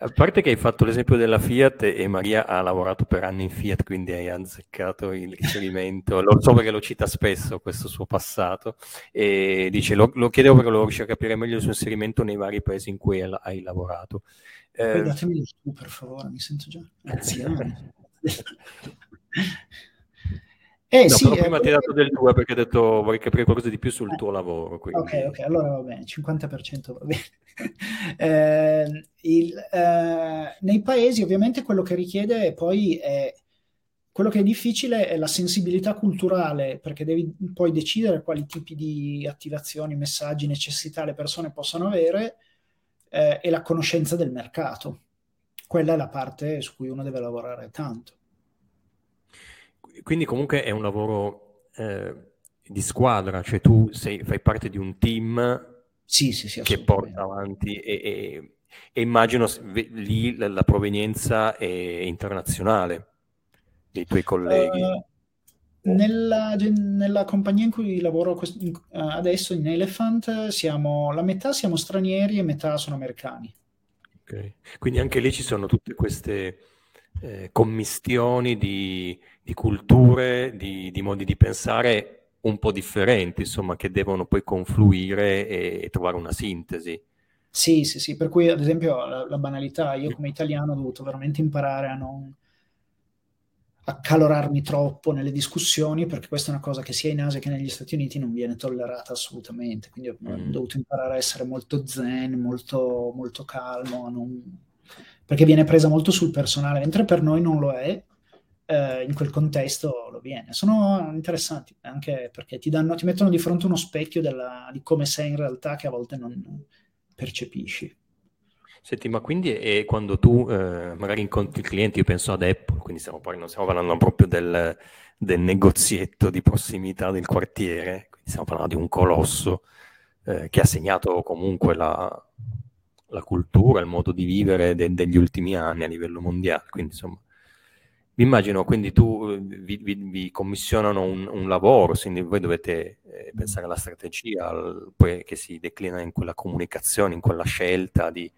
A parte che hai fatto l'esempio della Fiat e Maria ha lavorato per anni in Fiat, quindi hai azzeccato il riferimento. Lo so perché lo cita spesso questo suo passato e dice lo, lo chiedevo perché volevo riuscire a capire meglio il suo inserimento nei vari paesi in cui hai lavorato. Eh, datemi tu per favore, mi sento già anziano. Eh, no, sì, però prima eh, ti hai dato del tuo perché hai detto vorrei capire qualcosa di più sul eh, tuo lavoro. Quindi. Ok, ok, allora va bene, 50% va bene. eh, il, nei paesi ovviamente quello che richiede poi è quello che è difficile è la sensibilità culturale, perché devi poi decidere quali tipi di attivazioni, messaggi, necessità le persone possano avere eh, e la conoscenza del mercato quella è la parte su cui uno deve lavorare tanto. Quindi comunque è un lavoro eh, di squadra, cioè tu sei, fai parte di un team sì, sì, sì, che porta avanti e, e, e immagino lì la, la, provenienza è internazionale dei tuoi colleghi. Uh, nella, nella, compagnia in cui lavoro adesso, in Elephant, siamo, la metà siamo stranieri e metà sono americani. Okay. Quindi anche lì ci sono tutte queste eh, commistioni di, di culture, di, di, modi di pensare un po' differenti, insomma, che devono poi confluire e, e trovare una sintesi. Sì, sì, sì, per cui ad esempio la, la banalità, io come italiano ho dovuto veramente imparare a non accalorarmi troppo nelle discussioni perché questa è una cosa che sia in Asia che negli Stati Uniti non viene tollerata assolutamente quindi ho mm. dovuto imparare a essere molto zen molto, molto calmo non... perché viene presa molto sul personale mentre per noi non lo è eh, in quel contesto lo viene. Sono interessanti anche perché ti, danno, ti mettono di fronte uno specchio della, di come sei in realtà che a volte non percepisci. Senti, ma quindi è quando tu eh, magari incontri il cliente, io penso ad Apple, quindi stiamo non stiamo parlando proprio del, del, negozietto di prossimità del quartiere, quindi stiamo parlando di un colosso eh, che ha segnato comunque la, la, cultura, il modo di vivere de, degli ultimi anni a livello mondiale. Quindi insomma, mi immagino, quindi tu eh, vi, vi, vi commissionano un, un, lavoro, quindi voi dovete eh, pensare alla strategia, al, poi che si declina in quella comunicazione, in quella scelta di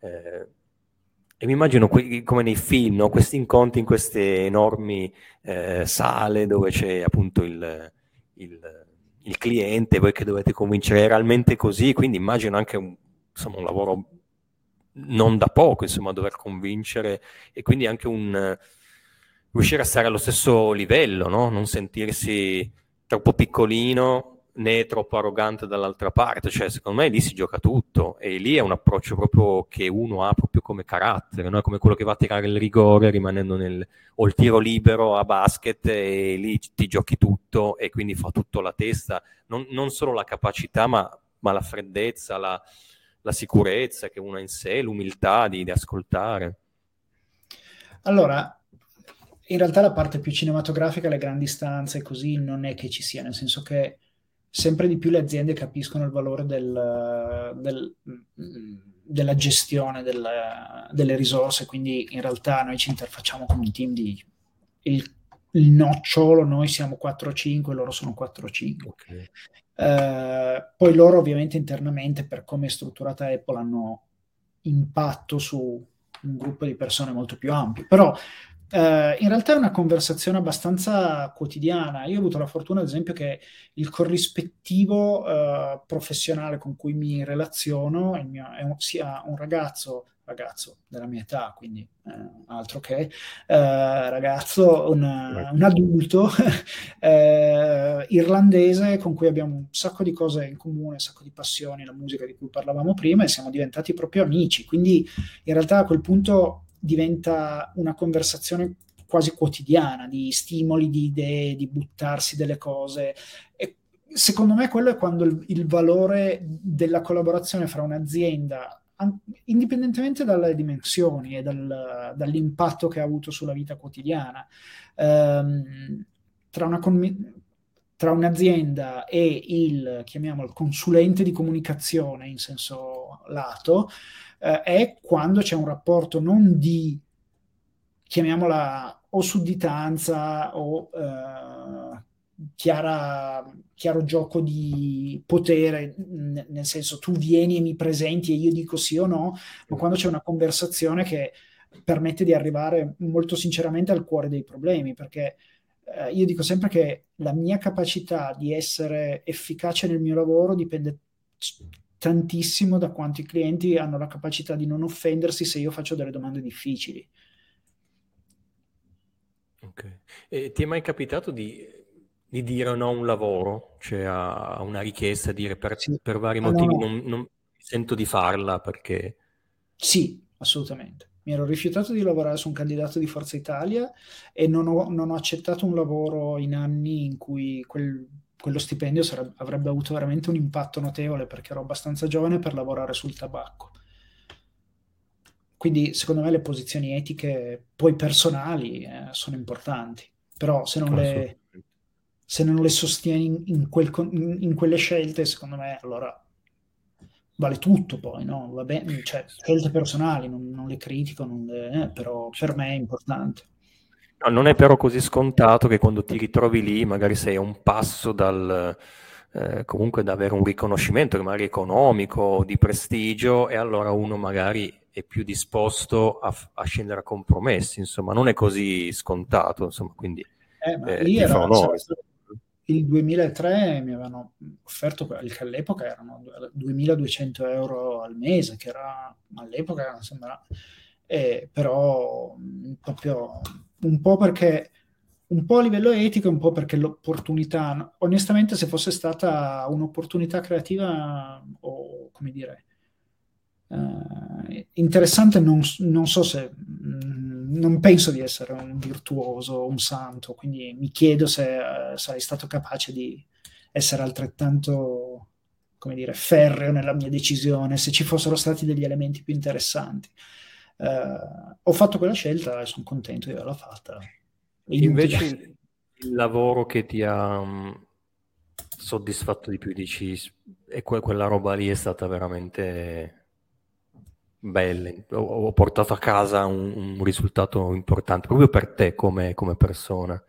eh, e mi immagino que- come nei film, no? questi incontri in queste enormi eh, sale dove c'è appunto il, il, il, cliente, voi che dovete convincere, è realmente così, quindi immagino anche un, insomma, un lavoro non da poco, insomma, dover convincere e quindi anche un riuscire a stare allo stesso livello, no? non sentirsi troppo piccolino né troppo arrogante dall'altra parte, cioè secondo me lì si gioca tutto e lì è un approccio proprio che uno ha proprio come carattere, no? come quello che va a tirare il rigore rimanendo nel, o il tiro libero a basket e lì ti giochi tutto e quindi fa tutto la testa, non, non solo la capacità ma, ma la freddezza, la, la, sicurezza che uno ha in sé, l'umiltà di, di ascoltare. Allora, in realtà la parte più cinematografica, le grandi stanze, così non è che ci sia, nel senso che sempre di più le aziende capiscono il valore del, del, della gestione del, delle risorse, quindi in realtà noi ci interfacciamo con un team di il, il nocciolo, noi siamo 4-5, loro sono 4-5. Okay. Eh, poi loro ovviamente internamente per come è strutturata Apple hanno impatto su un gruppo di persone molto più ampio, però Uh, in realtà è una conversazione abbastanza quotidiana. Io ho avuto la fortuna, ad esempio, che il corrispettivo uh, professionale con cui mi relaziono mio, è un, sia un ragazzo, ragazzo della mia età, quindi eh, altro che uh, ragazzo, un, un adulto irlandese con cui abbiamo un sacco di cose in comune, un sacco di passioni, la musica di cui parlavamo prima e siamo diventati proprio amici. Quindi in realtà a quel punto diventa una conversazione quasi quotidiana di stimoli, di idee, di buttarsi delle cose. E secondo me quello è quando il, il valore della collaborazione fra un'azienda, indipendentemente dalle dimensioni e dal, dall'impatto che ha avuto sulla vita quotidiana, ehm, tra, una, tra, un'azienda e il, chiamiamolo, consulente di comunicazione in senso lato, eh, è quando c'è un rapporto non di, chiamiamola, o sudditanza o eh, chiara, chiaro gioco di potere, nel senso tu vieni e mi presenti e io dico sì o no, ma quando c'è una conversazione che permette di arrivare molto sinceramente al cuore dei problemi, perché eh, io dico sempre che la mia capacità di essere efficace nel mio lavoro dipende tantissimo da quanti clienti hanno la capacità di non offendersi se io faccio delle domande difficili. Ok. E ti è mai capitato di, di dire no a un lavoro, cioè a, una richiesta, dire per, sì. per vari ah, motivi no. non, non sento di farla perché... Sì, assolutamente. Mi ero rifiutato di lavorare su un candidato di Forza Italia e non ho, non ho accettato un lavoro in anni in cui quel quello stipendio sarebbe, avrebbe avuto veramente un impatto notevole perché ero abbastanza giovane per lavorare sul tabacco. Quindi secondo me le posizioni etiche, poi personali, eh, sono importanti, però se non, le, se non le, sostieni in, quel, in, quelle scelte, secondo me allora vale tutto poi, no? Va bene, cioè, scelte personali, non, non le critico, non le, eh, però per me è importante. No, non è però così scontato che quando ti ritrovi lì magari sei a un passo dal, eh, comunque da avere un riconoscimento, magari economico, di prestigio, e allora uno magari è più disposto a, a scendere a compromessi, insomma, non è così scontato, insomma, quindi eh, eh, lì era, il 2003 mi avevano offerto, che all'epoca erano 2200 euro al mese, che era all'epoca sembra, eh, però proprio un po' perché un po' a livello etico un po' perché l'opportunità, onestamente se fosse stata un'opportunità creativa o come dire eh, interessante non, non, so se mh, non penso di essere un virtuoso, un santo, quindi mi chiedo se eh, sarei stato capace di essere altrettanto come dire, ferreo nella mia decisione, se ci fossero stati degli elementi più interessanti. Uh, ho fatto quella scelta e sono contento di averla fatta. Invece il, lavoro che ti ha um, soddisfatto di più, dici, e que- quella roba lì è stata veramente bella, ho, ho portato a casa un, un, risultato importante proprio per te come, come persona.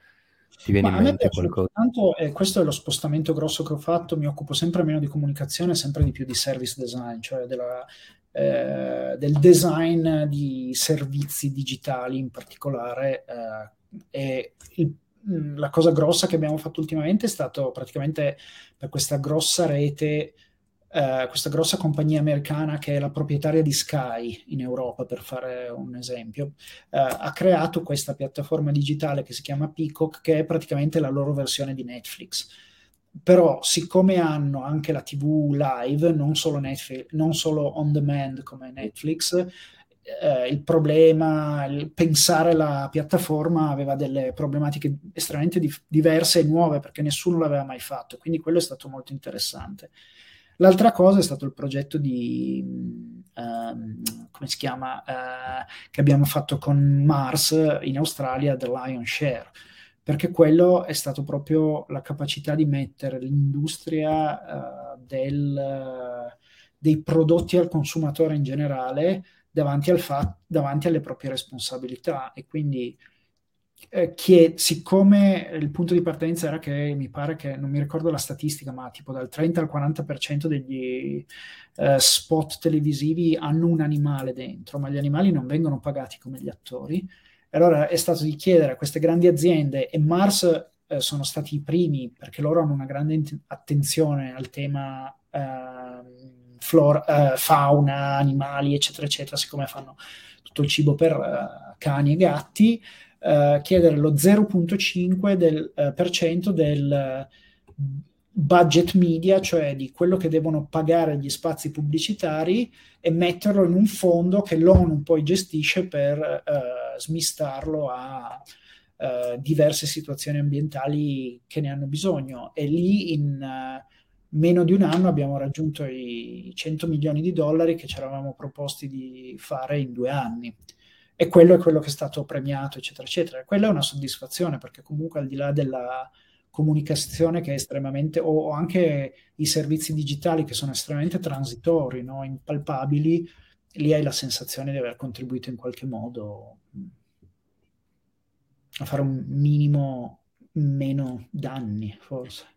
Ti viene Ma in mente qualcosa? Tanto, eh, questo è lo spostamento grosso che ho fatto, mi occupo sempre meno di comunicazione, sempre di più di service design, cioè della eh, del design di servizi digitali in particolare. Eh, e il, mm, la cosa grossa che abbiamo fatto ultimamente è stato praticamente per questa grossa rete, eh, questa grossa compagnia americana che è la proprietaria di Sky in Europa, per fare un esempio, eh, ha creato questa piattaforma digitale che si chiama Peacock, che è praticamente la loro versione di Netflix però siccome hanno anche la TV live, non solo, Netflix, non solo on demand come Netflix, eh, il problema, il pensare la piattaforma aveva delle problematiche estremamente di- diverse e nuove perché nessuno l'aveva mai fatto, quindi quello è stato molto interessante. L'altra cosa è stato il progetto di, um, come si chiama, uh, che abbiamo fatto con Mars in Australia, The Lion Share, perché quello è stato proprio la capacità di mettere l'industria uh, del, dei prodotti al consumatore in generale davanti, al fa- davanti alle proprie responsabilità. E quindi eh, che siccome il punto di partenza era che mi pare che, non mi ricordo la statistica, ma tipo dal 30 al 40% degli eh, spot televisivi hanno un animale dentro, ma gli animali non vengono pagati come gli attori. Allora è stato di chiedere a queste grandi aziende, e Mars eh, sono stati i primi perché loro hanno una grande int- attenzione al tema ehm, flora, eh, fauna, animali, eccetera, eccetera, siccome fanno tutto il cibo per eh, cani e gatti, eh, chiedere lo 0,5% del, eh, cento del budget media, cioè di quello che devono pagare gli spazi pubblicitari e metterlo in un fondo che l'ONU poi gestisce per uh, smistarlo a uh, diverse situazioni ambientali che ne hanno bisogno. E lì in uh, meno di un anno abbiamo raggiunto i 100 milioni di dollari che ci eravamo proposti di fare in due anni. E quello è quello che è stato premiato, eccetera, eccetera. quella è una soddisfazione perché comunque al di là della comunicazione che è estremamente, o, anche i servizi digitali che sono estremamente transitori, no? impalpabili, lì hai la sensazione di aver contribuito in qualche modo a fare un minimo meno danni, forse.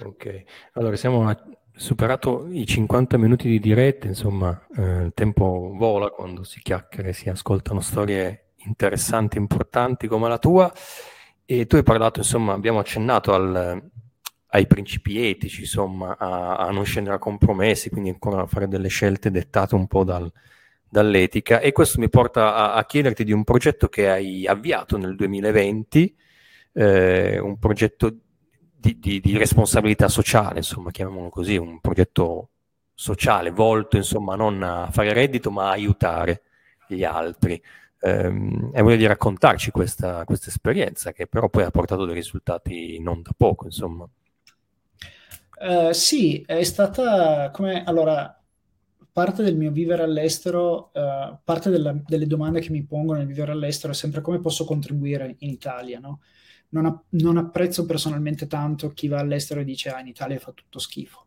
Ok, allora siamo a, superato i 50 minuti di diretta, insomma, eh, il tempo vola quando si chiacchiera e si ascoltano storie interessanti, importanti come la tua. E tu hai parlato, insomma, abbiamo accennato al, ai principi etici, insomma, a, a, non scendere a compromessi, quindi ancora a fare delle scelte dettate un po' dal, dall'etica. E questo mi porta a, a, chiederti di un progetto che hai avviato nel 2020, eh, un progetto di, di, di, responsabilità sociale, insomma, chiamiamolo così, un progetto sociale volto, insomma, non a fare reddito, ma a aiutare gli altri. Ehm, e voglio raccontarci questa, questa esperienza, che però poi ha portato dei risultati non da poco, insomma. Uh, sì, è stata come allora parte del mio vivere all'estero, uh, parte della, delle domande che mi pongo nel vivere all'estero è sempre come posso contribuire in Italia, no? Non, a, non, apprezzo personalmente tanto chi va all'estero e dice ah in Italia fa tutto schifo.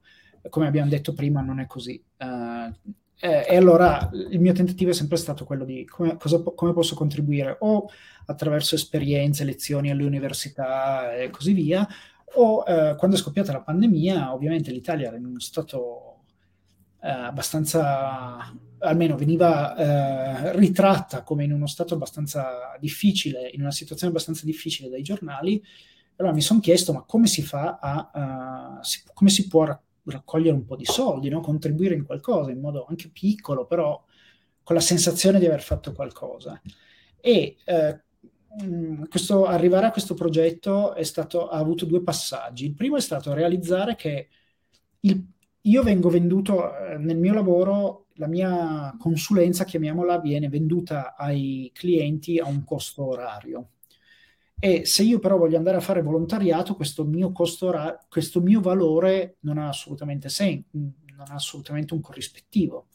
Come abbiamo detto prima non è così. Uh, eh, e allora il mio tentativo è sempre stato quello di come, cosa, come posso contribuire o attraverso esperienze, lezioni alle università e così via, o eh, quando è scoppiata la pandemia, ovviamente l'Italia era in uno stato eh, abbastanza, almeno veniva eh, ritratta come in uno stato abbastanza difficile, in una situazione abbastanza difficile dai giornali. Allora mi sono chiesto, ma come si fa a, uh, si, come si può raccogliere un po' di soldi, no? contribuire in qualcosa, in modo anche piccolo, però con la sensazione di aver fatto qualcosa. E eh, questo, arrivare a questo progetto stato, ha avuto due passaggi. Il primo è stato realizzare che il, io vengo venduto eh, nel mio lavoro, la mia consulenza, chiamiamola, viene venduta ai clienti a un costo orario. E se io però voglio andare a fare volontariato, questo mio costo orario, questo mio valore non ha assolutamente senso, non ha assolutamente un corrispettivo.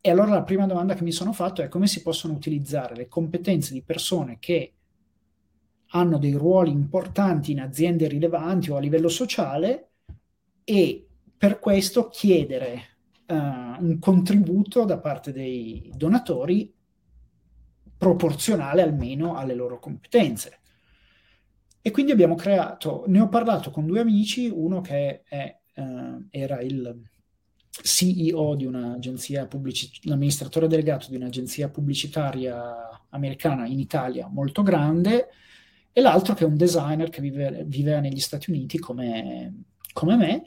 E allora la prima domanda che mi sono fatto è come si possono utilizzare le competenze di persone che hanno dei ruoli importanti in aziende rilevanti o a livello sociale e per questo chiedere uh, un contributo da parte dei donatori proporzionale almeno alle loro competenze. E quindi abbiamo creato, ne ho parlato con due amici, uno che è, uh, era il CEO di un'agenzia pubblicitaria, l'amministratore delegato di un'agenzia pubblicitaria americana in Italia molto grande, e l'altro che è un designer che vive, vive negli Stati Uniti come, come me,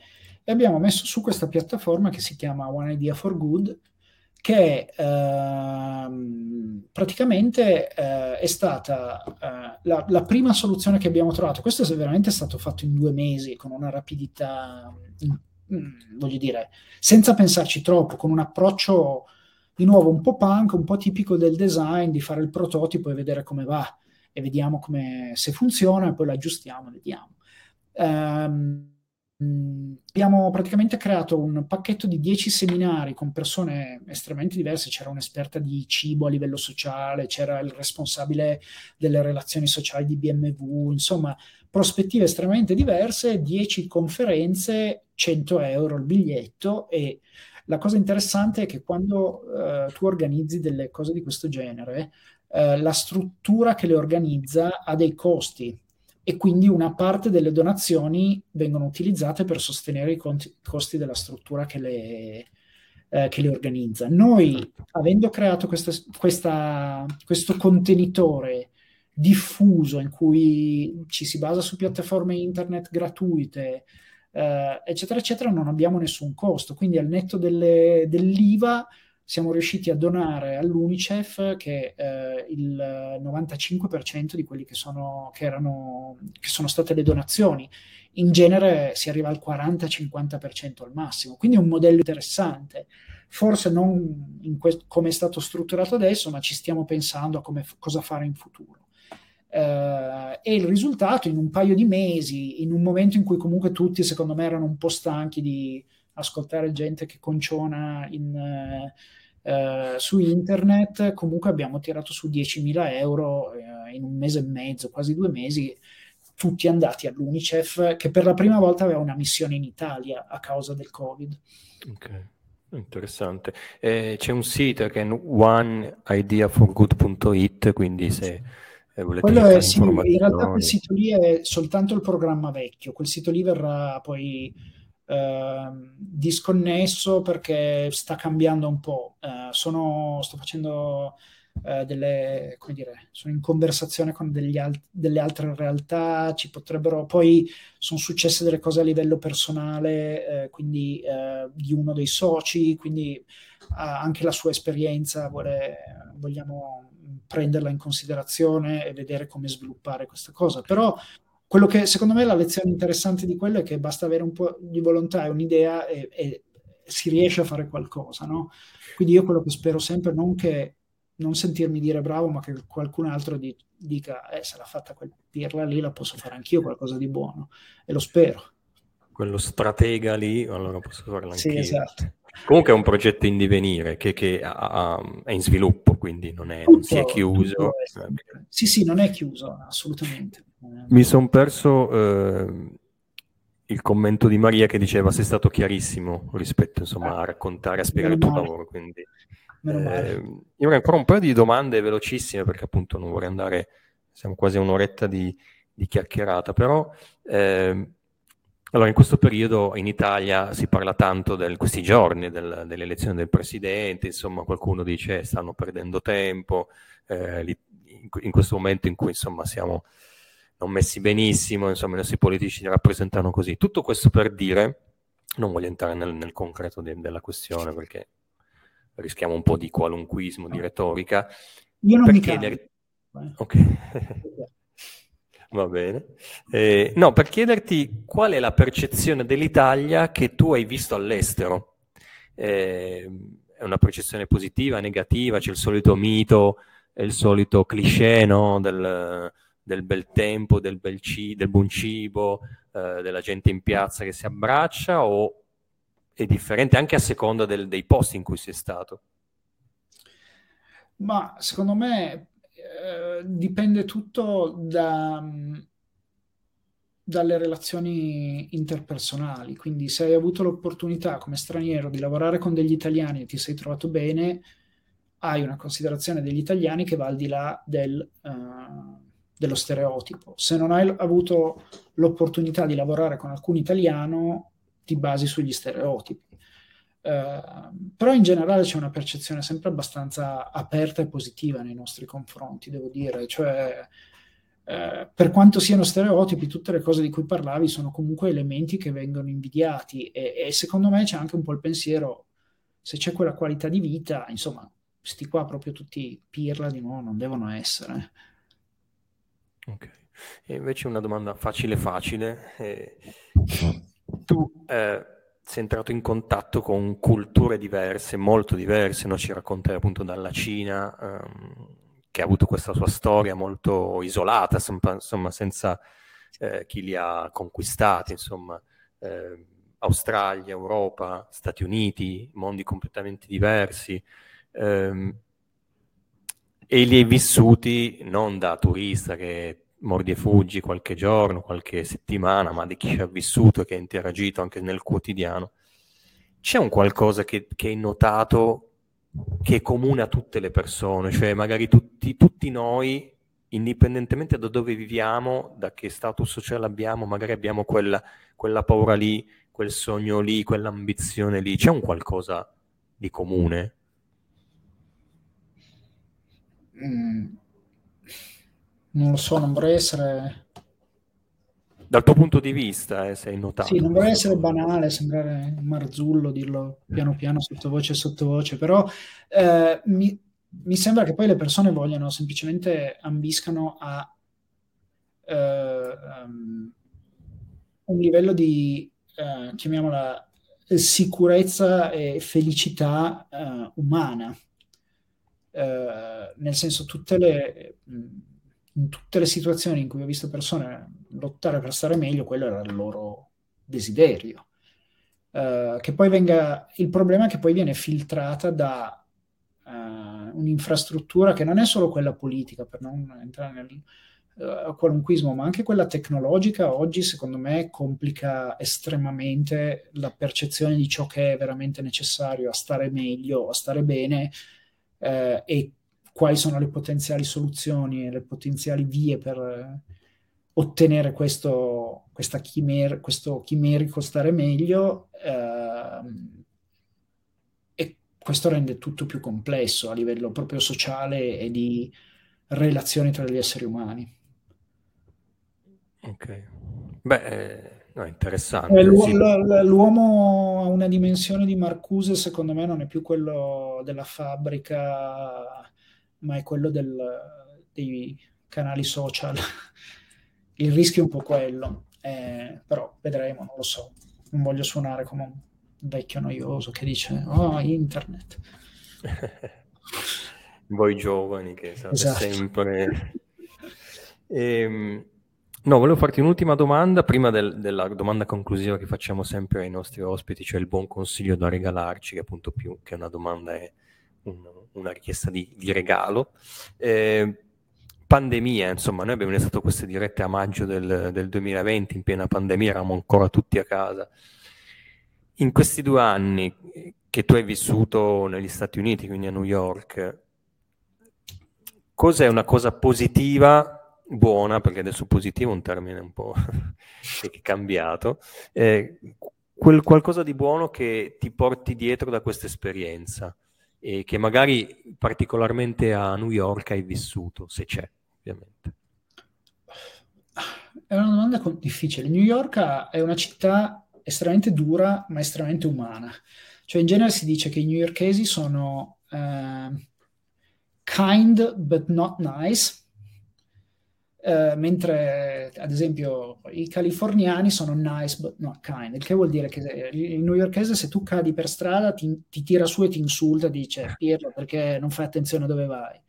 e abbiamo messo su questa piattaforma che si chiama One Idea for Good, che ehm, praticamente eh, è stata eh, la, la, prima soluzione che abbiamo trovato. Questo è veramente stato fatto in due mesi, con una rapidità, mm, voglio dire, senza pensarci troppo, con un approccio di nuovo un po' punk, un po' tipico del design, di fare il prototipo e vedere come va e vediamo come, se funziona e poi lo aggiustiamo vediamo. Um, abbiamo praticamente creato un pacchetto di 10 seminari con persone estremamente diverse, c'era un'esperta di cibo a livello sociale, c'era il responsabile delle relazioni sociali di BMW, insomma prospettive estremamente diverse, 10 conferenze, 100 euro il biglietto e la cosa interessante è che quando uh, tu organizzi delle cose di questo genere, uh, la struttura che le organizza ha dei costi e quindi una parte delle donazioni vengono utilizzate per sostenere i conti, costi della struttura che le, eh, che le organizza. Noi, certo. avendo creato questa, questa, questo contenitore diffuso in cui ci si basa su piattaforme internet gratuite, eh, eccetera, eccetera, non abbiamo nessun costo. Quindi al netto delle, dell'IVA siamo riusciti a donare all'UNICEF che eh, il 95% di quelli che sono, che, erano, che sono state le donazioni. In genere si arriva al 40-50% al massimo, quindi è un modello interessante. Forse non que- come è stato strutturato adesso, ma ci stiamo pensando a come, cosa fare in futuro. Uh, e il risultato in un paio di mesi, in un momento in cui comunque tutti secondo me erano un po' stanchi di ascoltare gente che conciona in, uh, su internet, comunque abbiamo tirato su 10.000 euro uh, in un mese e mezzo, quasi due mesi, tutti andati all'UNICEF che per la prima volta aveva una missione in Italia a causa del Covid. Ok. Interessante. Eh, c'è un sito che è oneideaforgood.it, quindi se eh, Quello è, sì, in realtà quel sito lì è soltanto il programma vecchio, quel sito lì verrà poi eh, disconnesso perché sta cambiando un po'. Eh, sono, sto facendo eh, delle, come dire, sono in conversazione con al- delle altre realtà, ci potrebbero, poi sono successe delle cose a livello personale, eh, quindi eh, di uno dei soci, quindi anche la sua esperienza vuole, vogliamo prenderla in considerazione e vedere come sviluppare questa cosa. Però quello che secondo me la lezione interessante di quello è che basta avere un po' di volontà e un'idea e, e si riesce a fare qualcosa, no? Quindi io quello che spero sempre non che non sentirmi dire bravo, ma che qualcun altro di, dica eh, se l'ha fatta quel pirla lì, la posso fare anch'io qualcosa di buono e lo spero. Quello stratega lì, allora posso farlo anch'io. Sì, esatto. Comunque è un progetto in divenire che, che ha, è in sviluppo, quindi non, è, non si è chiuso. Sì, sì, non è chiuso, assolutamente. Mi sono perso eh, il commento di Maria che diceva sei stato chiarissimo rispetto insomma, a raccontare, a spiegare il tuo lavoro. Quindi, eh, io avrei ancora un paio di domande velocissime perché appunto non vorrei andare, siamo quasi a un'oretta di, di chiacchierata, però eh, allora, in questo periodo in Italia si parla tanto di questi giorni del, dell'elezione del presidente, insomma qualcuno dice stanno perdendo tempo, eh, li, in, in, questo momento in cui insomma siamo non messi benissimo, insomma i nostri politici li rappresentano così. Tutto questo per dire, non voglio entrare nel, nel concreto de, della questione perché rischiamo un po' di qualunquismo, di retorica. Io non mi chiedere... Ok. Va bene. Eh, no, per chiederti qual è la percezione dell'Italia che tu hai visto all'estero. Eh, è una percezione positiva, negativa? C'è il solito mito, il solito cliché no? del, del, bel tempo, del, bel ci, del buon cibo, eh, della gente in piazza che si abbraccia o è differente anche a seconda del, dei posti in cui sei stato? Ma secondo me eh, dipende tutto da, dalle relazioni interpersonali. Quindi, se hai avuto l'opportunità come straniero di lavorare con degli italiani e ti sei trovato bene, hai una considerazione degli italiani che va al di là del, uh, dello stereotipo. Se non hai avuto l'opportunità di lavorare con alcun italiano, ti basi sugli stereotipi. Ehm, però in generale c'è una percezione sempre abbastanza aperta e positiva nei nostri confronti, devo dire, cioè uh, per quanto siano stereotipi, tutte le cose di cui parlavi sono comunque elementi che vengono invidiati e, e, secondo me c'è anche un po' il pensiero, se c'è quella qualità di vita, insomma, sti qua proprio tutti pirla di nuovo non devono essere. Ok. E invece una domanda facile facile. Eh, tu eh, sei entrato in contatto con culture diverse, molto diverse, no? ci raccontai appunto dalla Cina, ehm, che ha avuto questa sua storia molto isolata, insomma, senza eh, chi li ha conquistati, insomma, eh, Australia, Europa, Stati Uniti, mondi completamente diversi. Ehm, e li hai vissuti non da turista che mordi e fuggi qualche giorno, qualche settimana, ma di chi ha vissuto e che ha interagito anche nel quotidiano. C'è un qualcosa che, che hai notato che è comune a tutte le persone, cioè magari tutti, tutti noi, indipendentemente da dove viviamo, da che status sociale abbiamo, magari abbiamo quella, quella paura lì, quel sogno lì, quell'ambizione lì. C'è un qualcosa di comune? Mm. Non lo so, non vorrei essere... Dal tuo punto di vista, eh, sei notato. Sì, non vorrei essere banale, sembrare marzullo, dirlo piano piano, sottovoce, sottovoce, però eh, mi, mi, sembra che poi le persone vogliano semplicemente ambiscano a eh, um, un livello di, eh, chiamiamola, sicurezza e felicità eh, umana. Eh, nel senso, tutte le... In tutte le situazioni in cui ho visto persone lottare per stare meglio, quello era il loro desiderio. Uh, che poi venga, il problema è che poi viene filtrata da uh, un'infrastruttura che non è solo quella politica, per non entrare nel uh, qualunquismo, ma anche quella tecnologica oggi, secondo me, complica estremamente la percezione di ciò che è veramente necessario a stare meglio, a stare bene e quali sono le potenziali soluzioni e le potenziali vie per eh, ottenere questo, chimer- questo chimerico stare meglio eh, e questo rende tutto più complesso a livello proprio sociale e di relazioni tra gli esseri umani. Ok, beh, eh, no, interessante. Eh, l'u- sì. l'uomo a una dimensione di Marcuse, secondo me, non è più quello della fabbrica ma è quello del, dei canali social. Il rischio è un po' quello, eh, però vedremo, non lo so. Non voglio suonare come un vecchio noioso che dice, oh, internet. Voi giovani che sapete esatto. sempre... Ehm, no, volevo farti un'ultima domanda prima del, della domanda conclusiva che facciamo sempre ai nostri ospiti, cioè il buon consiglio da regalarci, che appunto più che una domanda è un, una richiesta di, di regalo. Eh, pandemia, insomma, noi abbiamo iniziato queste dirette a maggio del, del 2020, in piena pandemia, eravamo ancora tutti a casa. In questi due anni che tu hai vissuto negli Stati Uniti, quindi a New York, cos'è una cosa positiva, buona, perché adesso positivo è un termine un po' cambiato, eh, quel qualcosa di buono che ti porti dietro da questa esperienza? e che magari particolarmente a New York hai vissuto, se c'è, ovviamente? È una domanda difficile. New York è una città estremamente dura, ma estremamente umana. Cioè, in genere si dice che i newyorkesi sono uh, kind but not nice, Uh, mentre ad esempio i californiani sono nice but not kind, il che vuol dire che il newyorkese se tu cadi per strada ti, ti tira su e ti insulta, dice Pirlo perché non fai attenzione a dove vai.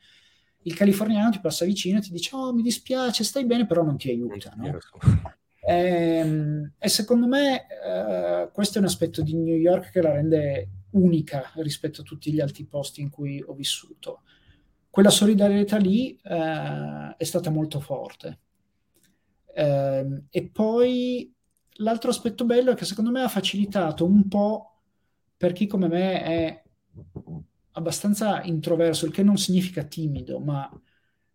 Il californiano ti passa vicino e ti dice oh mi dispiace, stai bene, però non ti aiuta. No? E, ehm, e, secondo me uh, questo è un aspetto di New York che la rende unica rispetto a tutti gli altri posti in cui ho vissuto quella solidarietà lì eh, è stata molto forte. Eh, e poi l'altro aspetto bello è che secondo me ha facilitato un po' per chi come me è abbastanza introverso, il che non significa timido, ma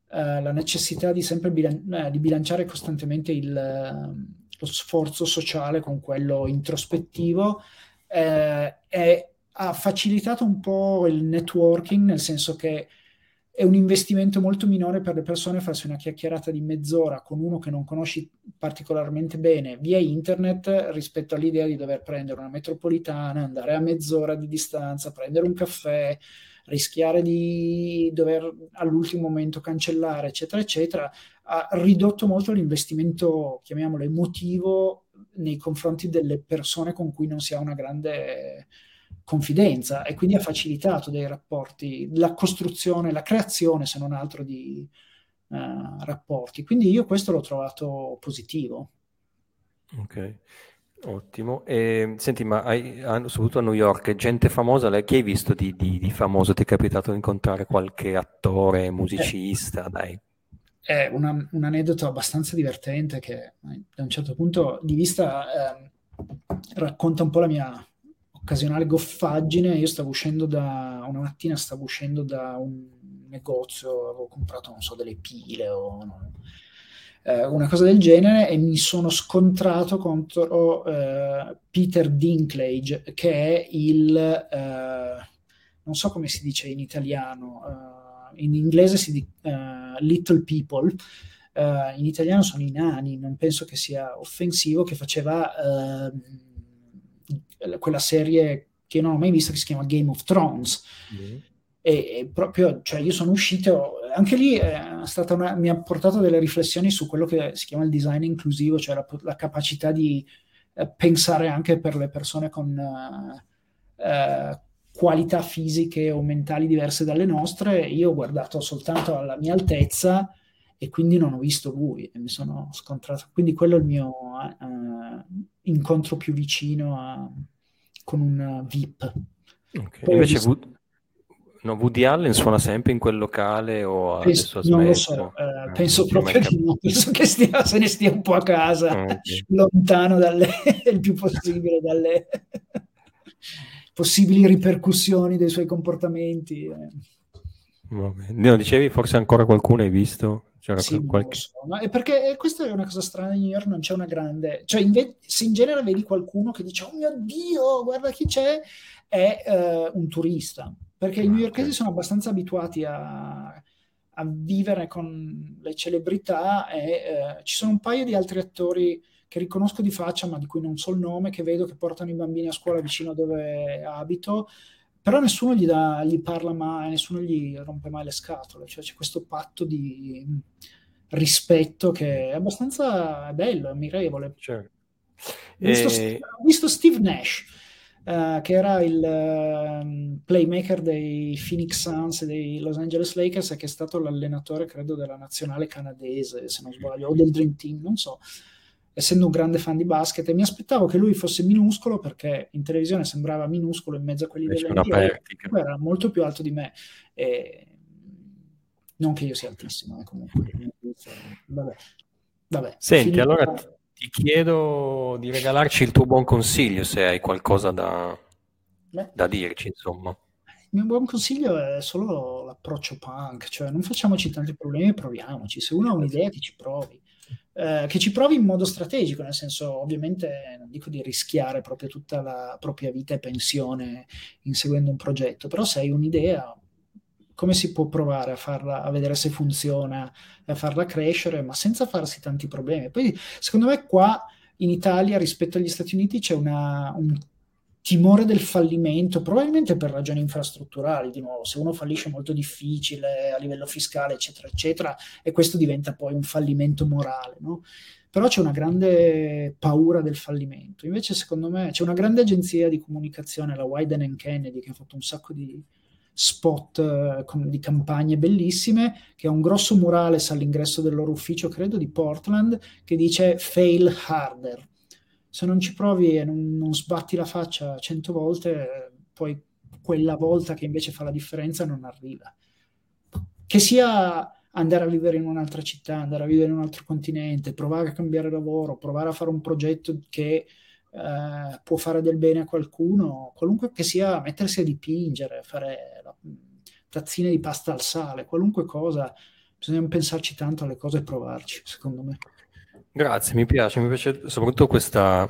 eh, la necessità di sempre bilan- eh, di bilanciare costantemente il, lo sforzo sociale con quello introspettivo eh, e ha facilitato un po' il networking, nel senso che è un investimento molto minore per le persone farsi una chiacchierata di mezz'ora con uno che non conosci particolarmente bene via internet rispetto all'idea di dover prendere una metropolitana, andare a mezz'ora di distanza, prendere un caffè, rischiare di dover all'ultimo momento cancellare, eccetera, eccetera, ha ridotto molto l'investimento, chiamiamolo emotivo, nei confronti delle persone con cui non si ha una grande confidenza e quindi ha facilitato dei rapporti, la costruzione, la creazione, se non altro, di uh, rapporti. Quindi io questo l'ho trovato positivo. Ok. Ottimo. E, senti, ma hai, soprattutto a New York, gente famosa, lei, chi hai visto di, di, di famoso? Ti è capitato di incontrare qualche attore, musicista? Eh, dai. È una, un aneddoto abbastanza divertente che eh, da un certo punto di vista eh, racconta un po' la mia occasionale goffaggine. Io stavo uscendo da una mattina, stavo uscendo da un negozio, avevo comprato, non so, delle pile o no, eh, una cosa del genere e mi sono scontrato contro eh, Peter Dinklage, che è il, eh, non so come si dice in italiano, eh, in inglese si dice eh, Little People, in italiano sono i nani, non penso che sia offensivo, che faceva ehm, quella serie che non ho mai visto che si chiama Game of Thrones. Mm e, e, proprio, cioè io sono uscito, anche lì è stata una, mi ha portato delle riflessioni su quello che si chiama il design inclusivo, cioè la, la capacità di eh, pensare anche per le persone con eh, eh, qualità fisiche o mentali diverse dalle nostre. Io ho guardato soltanto alla mia altezza e quindi non ho visto lui e mi sono scontrato. Quindi quello è il mio eh, incontro più vicino a, con un VIP. Okay. Invece visto... No, Woody Allen suona sempre in quel locale o penso, adesso Non lo so, eh, eh penso proprio di no, penso che stia, se ne stia un po' a casa, okay. lontano dalle, il più possibile dalle possibili ripercussioni dei suoi comportamenti. Eh. No, dicevi forse ancora qualcuno hai visto? C'era sì, qualche... no? è perché eh, questa è una cosa strana in New York, non c'è una grande... Cioè, in se in genere vedi qualcuno che dice, oh mio Dio, guarda chi c'è, è uh, un turista perché i newyorkesi sono abbastanza abituati a, a vivere con le celebrità e eh, ci sono un paio di altri attori che riconosco di faccia ma di cui non so il nome, che vedo che portano i bambini a scuola vicino dove abito, però nessuno gli, dà, gli parla mai, nessuno gli rompe mai le scatole, cioè c'è questo patto di rispetto che è abbastanza bello, ammirevole. Certo. Ho, visto, e... ho visto Steve Nash Uh, che era il uh, playmaker dei Phoenix Suns e dei Los Angeles Lakers e che è stato l'allenatore, credo, della nazionale canadese, se non sbaglio, o del Dream Team, non so, essendo un grande fan di basket. E mi aspettavo che lui fosse minuscolo perché in televisione sembrava minuscolo in mezzo a quelli dell'NBA, era molto più alto di me. E... Non che io sia altissimo, eh, comunque. Vabbè. Vabbè, Senti, allora ti chiedo di regalarci il tuo buon consiglio se hai qualcosa da, da dirci, insomma. Il mio buon consiglio è solo l'approccio punk, cioè non facciamoci tanti problemi, proviamoci. Se uno ha un'idea, che ci provi. Eh, che ci provi in modo strategico, nel senso, ovviamente, non dico di rischiare proprio tutta la propria vita e pensione inseguendo un progetto, però se hai un'idea, come si può provare a farla, a vedere se funziona, a farla crescere, ma senza farsi tanti problemi. Poi, secondo me, qua in Italia rispetto agli Stati Uniti c'è una, un timore del fallimento, probabilmente per ragioni infrastrutturali, di nuovo, se uno fallisce è molto difficile a livello fiscale, eccetera, eccetera, e questo diventa poi un fallimento morale, no? Però c'è una grande paura del fallimento. Invece, secondo me, c'è una grande agenzia di comunicazione, la Wyden Kennedy, che ha fatto un sacco di, spot eh, di campagne bellissime, che ha un grosso murales all'ingresso del loro ufficio, credo, di Portland, che dice fail harder. Se non ci provi e non, non sbatti la faccia cento volte, poi quella volta che invece fa la differenza non arriva. Che sia andare a vivere in un'altra città, andare a vivere in un altro continente, provare a cambiare lavoro, provare a fare un progetto che eh, può fare del bene a qualcuno, qualunque che sia mettersi a dipingere, fare la, tazzine di pasta al sale, qualunque cosa, bisogna pensarci tanto alle cose e provarci, secondo me. Grazie, mi piace, mi piace soprattutto questa,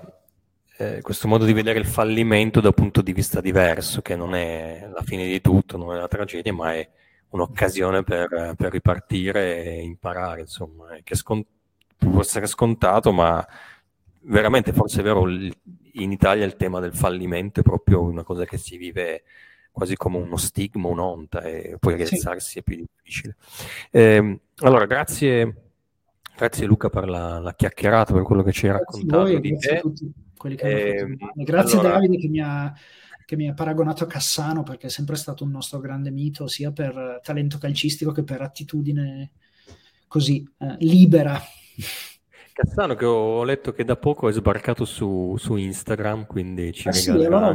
eh, questo modo di vedere il fallimento da un punto di vista diverso, che non è la fine di tutto, non è la tragedia, ma è un'occasione per, per ripartire e imparare, insomma, che scon- può essere scontato, ma veramente forse è vero, in Italia il tema del fallimento è proprio una cosa che si vive quasi come uno stigma, un'onta, e poi rialzarsi sì. è più difficile. Eh, allora, grazie, grazie Luca per la, la, chiacchierata, per quello che ci hai raccontato voi, di grazie te. a tutti quelli che eh, hanno fatto ehm, Grazie allora... Davide che mi ha che mi ha paragonato a Cassano perché è sempre stato un nostro grande mito sia per talento calcistico che per attitudine così eh, libera. Cassano che ho letto che da poco è sbarcato su, su Instagram, quindi ci ah, sì, allora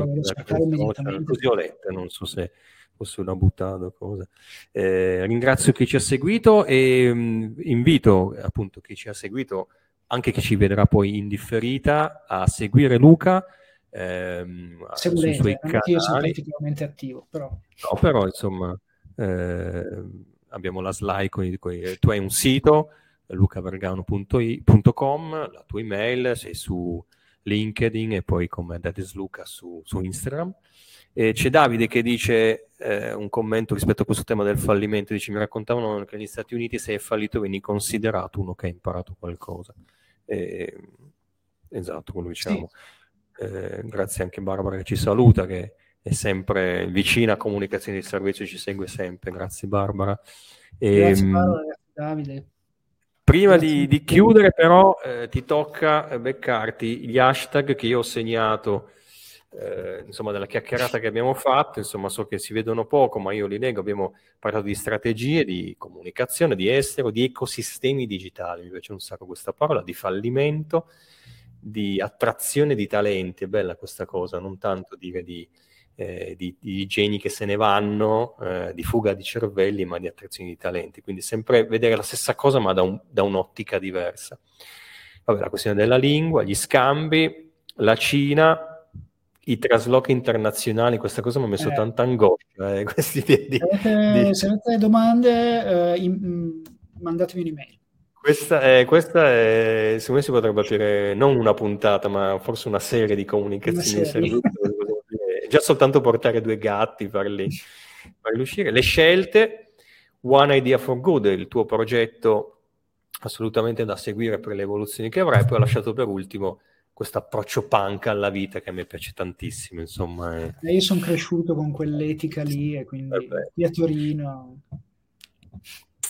così ho letto, non so se fosse una buttata o cosa. Eh, ringrazio chi ci ha seguito e mh, mm, invito appunto chi ci ha seguito, anche chi ci vedrà poi in differita, a seguire Luca ehm, Se volete, sui suoi canali. Io sono effettivamente attivo, però... No, però insomma, eh, abbiamo la slide con, con, tu hai un sito, lucavergano.com, la tua email, sei su LinkedIn e poi come Dadis Luca su, su Instagram. E c'è Davide che dice eh, un commento rispetto a questo tema del fallimento, dice mi raccontavano che negli Stati Uniti se è fallito vieni considerato uno che ha imparato qualcosa. E, esatto, quello diciamo. Sì. Eh, grazie anche Barbara che ci saluta, che è sempre vicina a comunicazione di servizio, ci segue sempre. Grazie Barbara. E, grazie ehm, Barbara, grazie Davide. Prima di, di, chiudere però eh, ti tocca beccarti gli hashtag che io ho segnato eh, insomma della chiacchierata che abbiamo fatto, insomma so che si vedono poco ma io li leggo, abbiamo parlato di strategie, di comunicazione, di estero, di ecosistemi digitali, mi piace un sacco questa parola, di fallimento, di attrazione di talenti, è bella questa cosa, non tanto dire di, eh, di, di geni che se ne vanno, eh, di fuga di cervelli, ma di attrazione di talenti. Quindi sempre vedere la stessa cosa, ma da, un, da un'ottica diversa. Vabbè, la questione della lingua, gli scambi, la Cina, i traslochi internazionali, questa cosa mi ha messo eh. tanta angoscia. Eh, questi di, di, se, avete, se avete domande, eh, in, mm, mandatemi un'email. Questa è, questa è, secondo me si potrebbe aprire non una puntata, ma forse una serie di comunicazioni servizio. Già soltanto portare due gatti, farli, farli uscire. Le scelte, One Idea for Good, il tuo progetto assolutamente da seguire per le evoluzioni che avrai. Poi ho lasciato per ultimo questo approccio punk alla vita che a me piace tantissimo. Insomma, è... Io sono cresciuto con quell'etica lì e quindi qui a Torino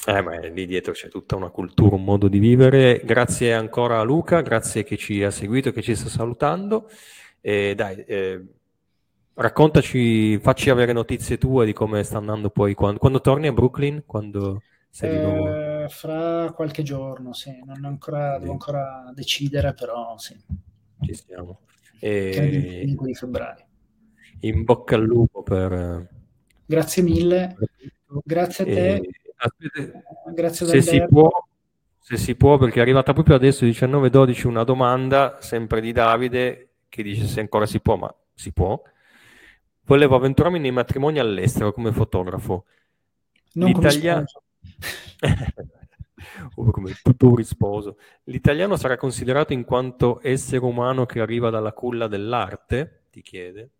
eh, ma lì dietro c'è tutta una cultura, un modo di vivere. Grazie ancora a Luca, grazie che ci ha seguito, che ci sta salutando. E dai, eh, raccontaci, facci avere notizie tue di come sta andando poi quando, quando torni a Brooklyn, quando sei di nuovo. Eh, fra qualche giorno, sì, non ancora, devo ancora decidere, però sì. Ci siamo. E... 5 di febbraio. In bocca al lupo per... Grazie mille, grazie a te. E Aspetta, Grazie se si, può, se si può, perché è arrivata proprio adesso 19.12 una domanda, sempre di Davide, che dice se ancora si può, ma si può. Volevo avventurarmi nei matrimoni all'estero come fotografo. Non L'italiano... come, come tutto risposo. L'italiano sarà considerato in quanto essere umano che arriva dalla culla dell'arte? Ti chiede.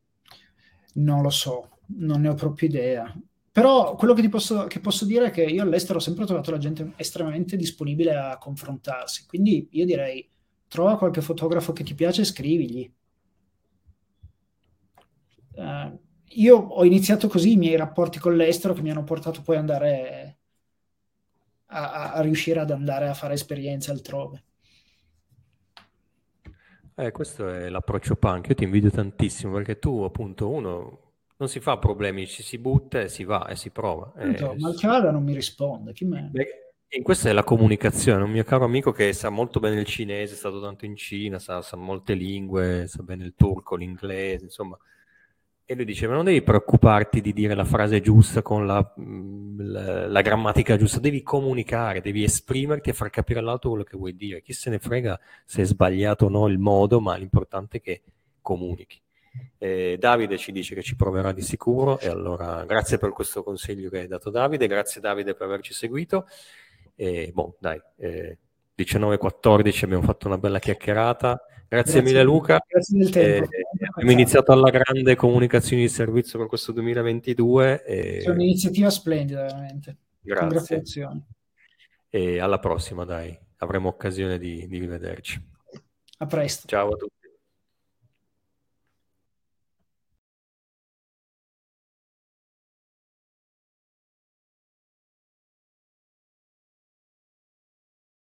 Non lo so, non ne ho proprio idea. Però quello che ti posso, che posso dire è che io all'estero ho sempre trovato la gente estremamente disponibile a confrontarsi. Quindi io direi, trova qualche fotografo che ti piace e scrivigli. Uh, io ho iniziato così i miei rapporti con l'estero che mi hanno portato poi ad andare a, a riuscire ad andare a fare esperienze altrove. Eh, questo è l'approccio punk. Io ti invidio tantissimo perché tu, appunto, uno non si fa problemi, ci si butta e si va e si prova. Tanto, eh, Malcada non mi risponde. Chi me? in questa è la comunicazione. Un mio caro amico che sa molto bene il cinese, è stato tanto in Cina, sa, sa molte lingue, sa bene il turco, l'inglese, insomma. E lui dice: Ma non devi preoccuparti di dire la frase giusta con la, mm, la, la, grammatica giusta, devi comunicare, devi esprimerti e far capire all'altro quello che vuoi dire. Chi se ne frega se è sbagliato o no il modo, ma l'importante è che comunichi. Eh, Davide ci dice che ci proverà di sicuro e allora grazie per questo consiglio che hai dato Davide, grazie Davide per averci seguito. E, boh, dai, eh, 19.14 abbiamo fatto una bella chiacchierata. Grazie, grazie mille Luca. Grazie del tempo. Eh, abbiamo iniziato alla grande comunicazione di servizio per questo 2022. E... È un'iniziativa splendida, veramente. Grazie. E alla prossima, dai. avremo occasione di, di rivederci. A presto. Ciao a tutti.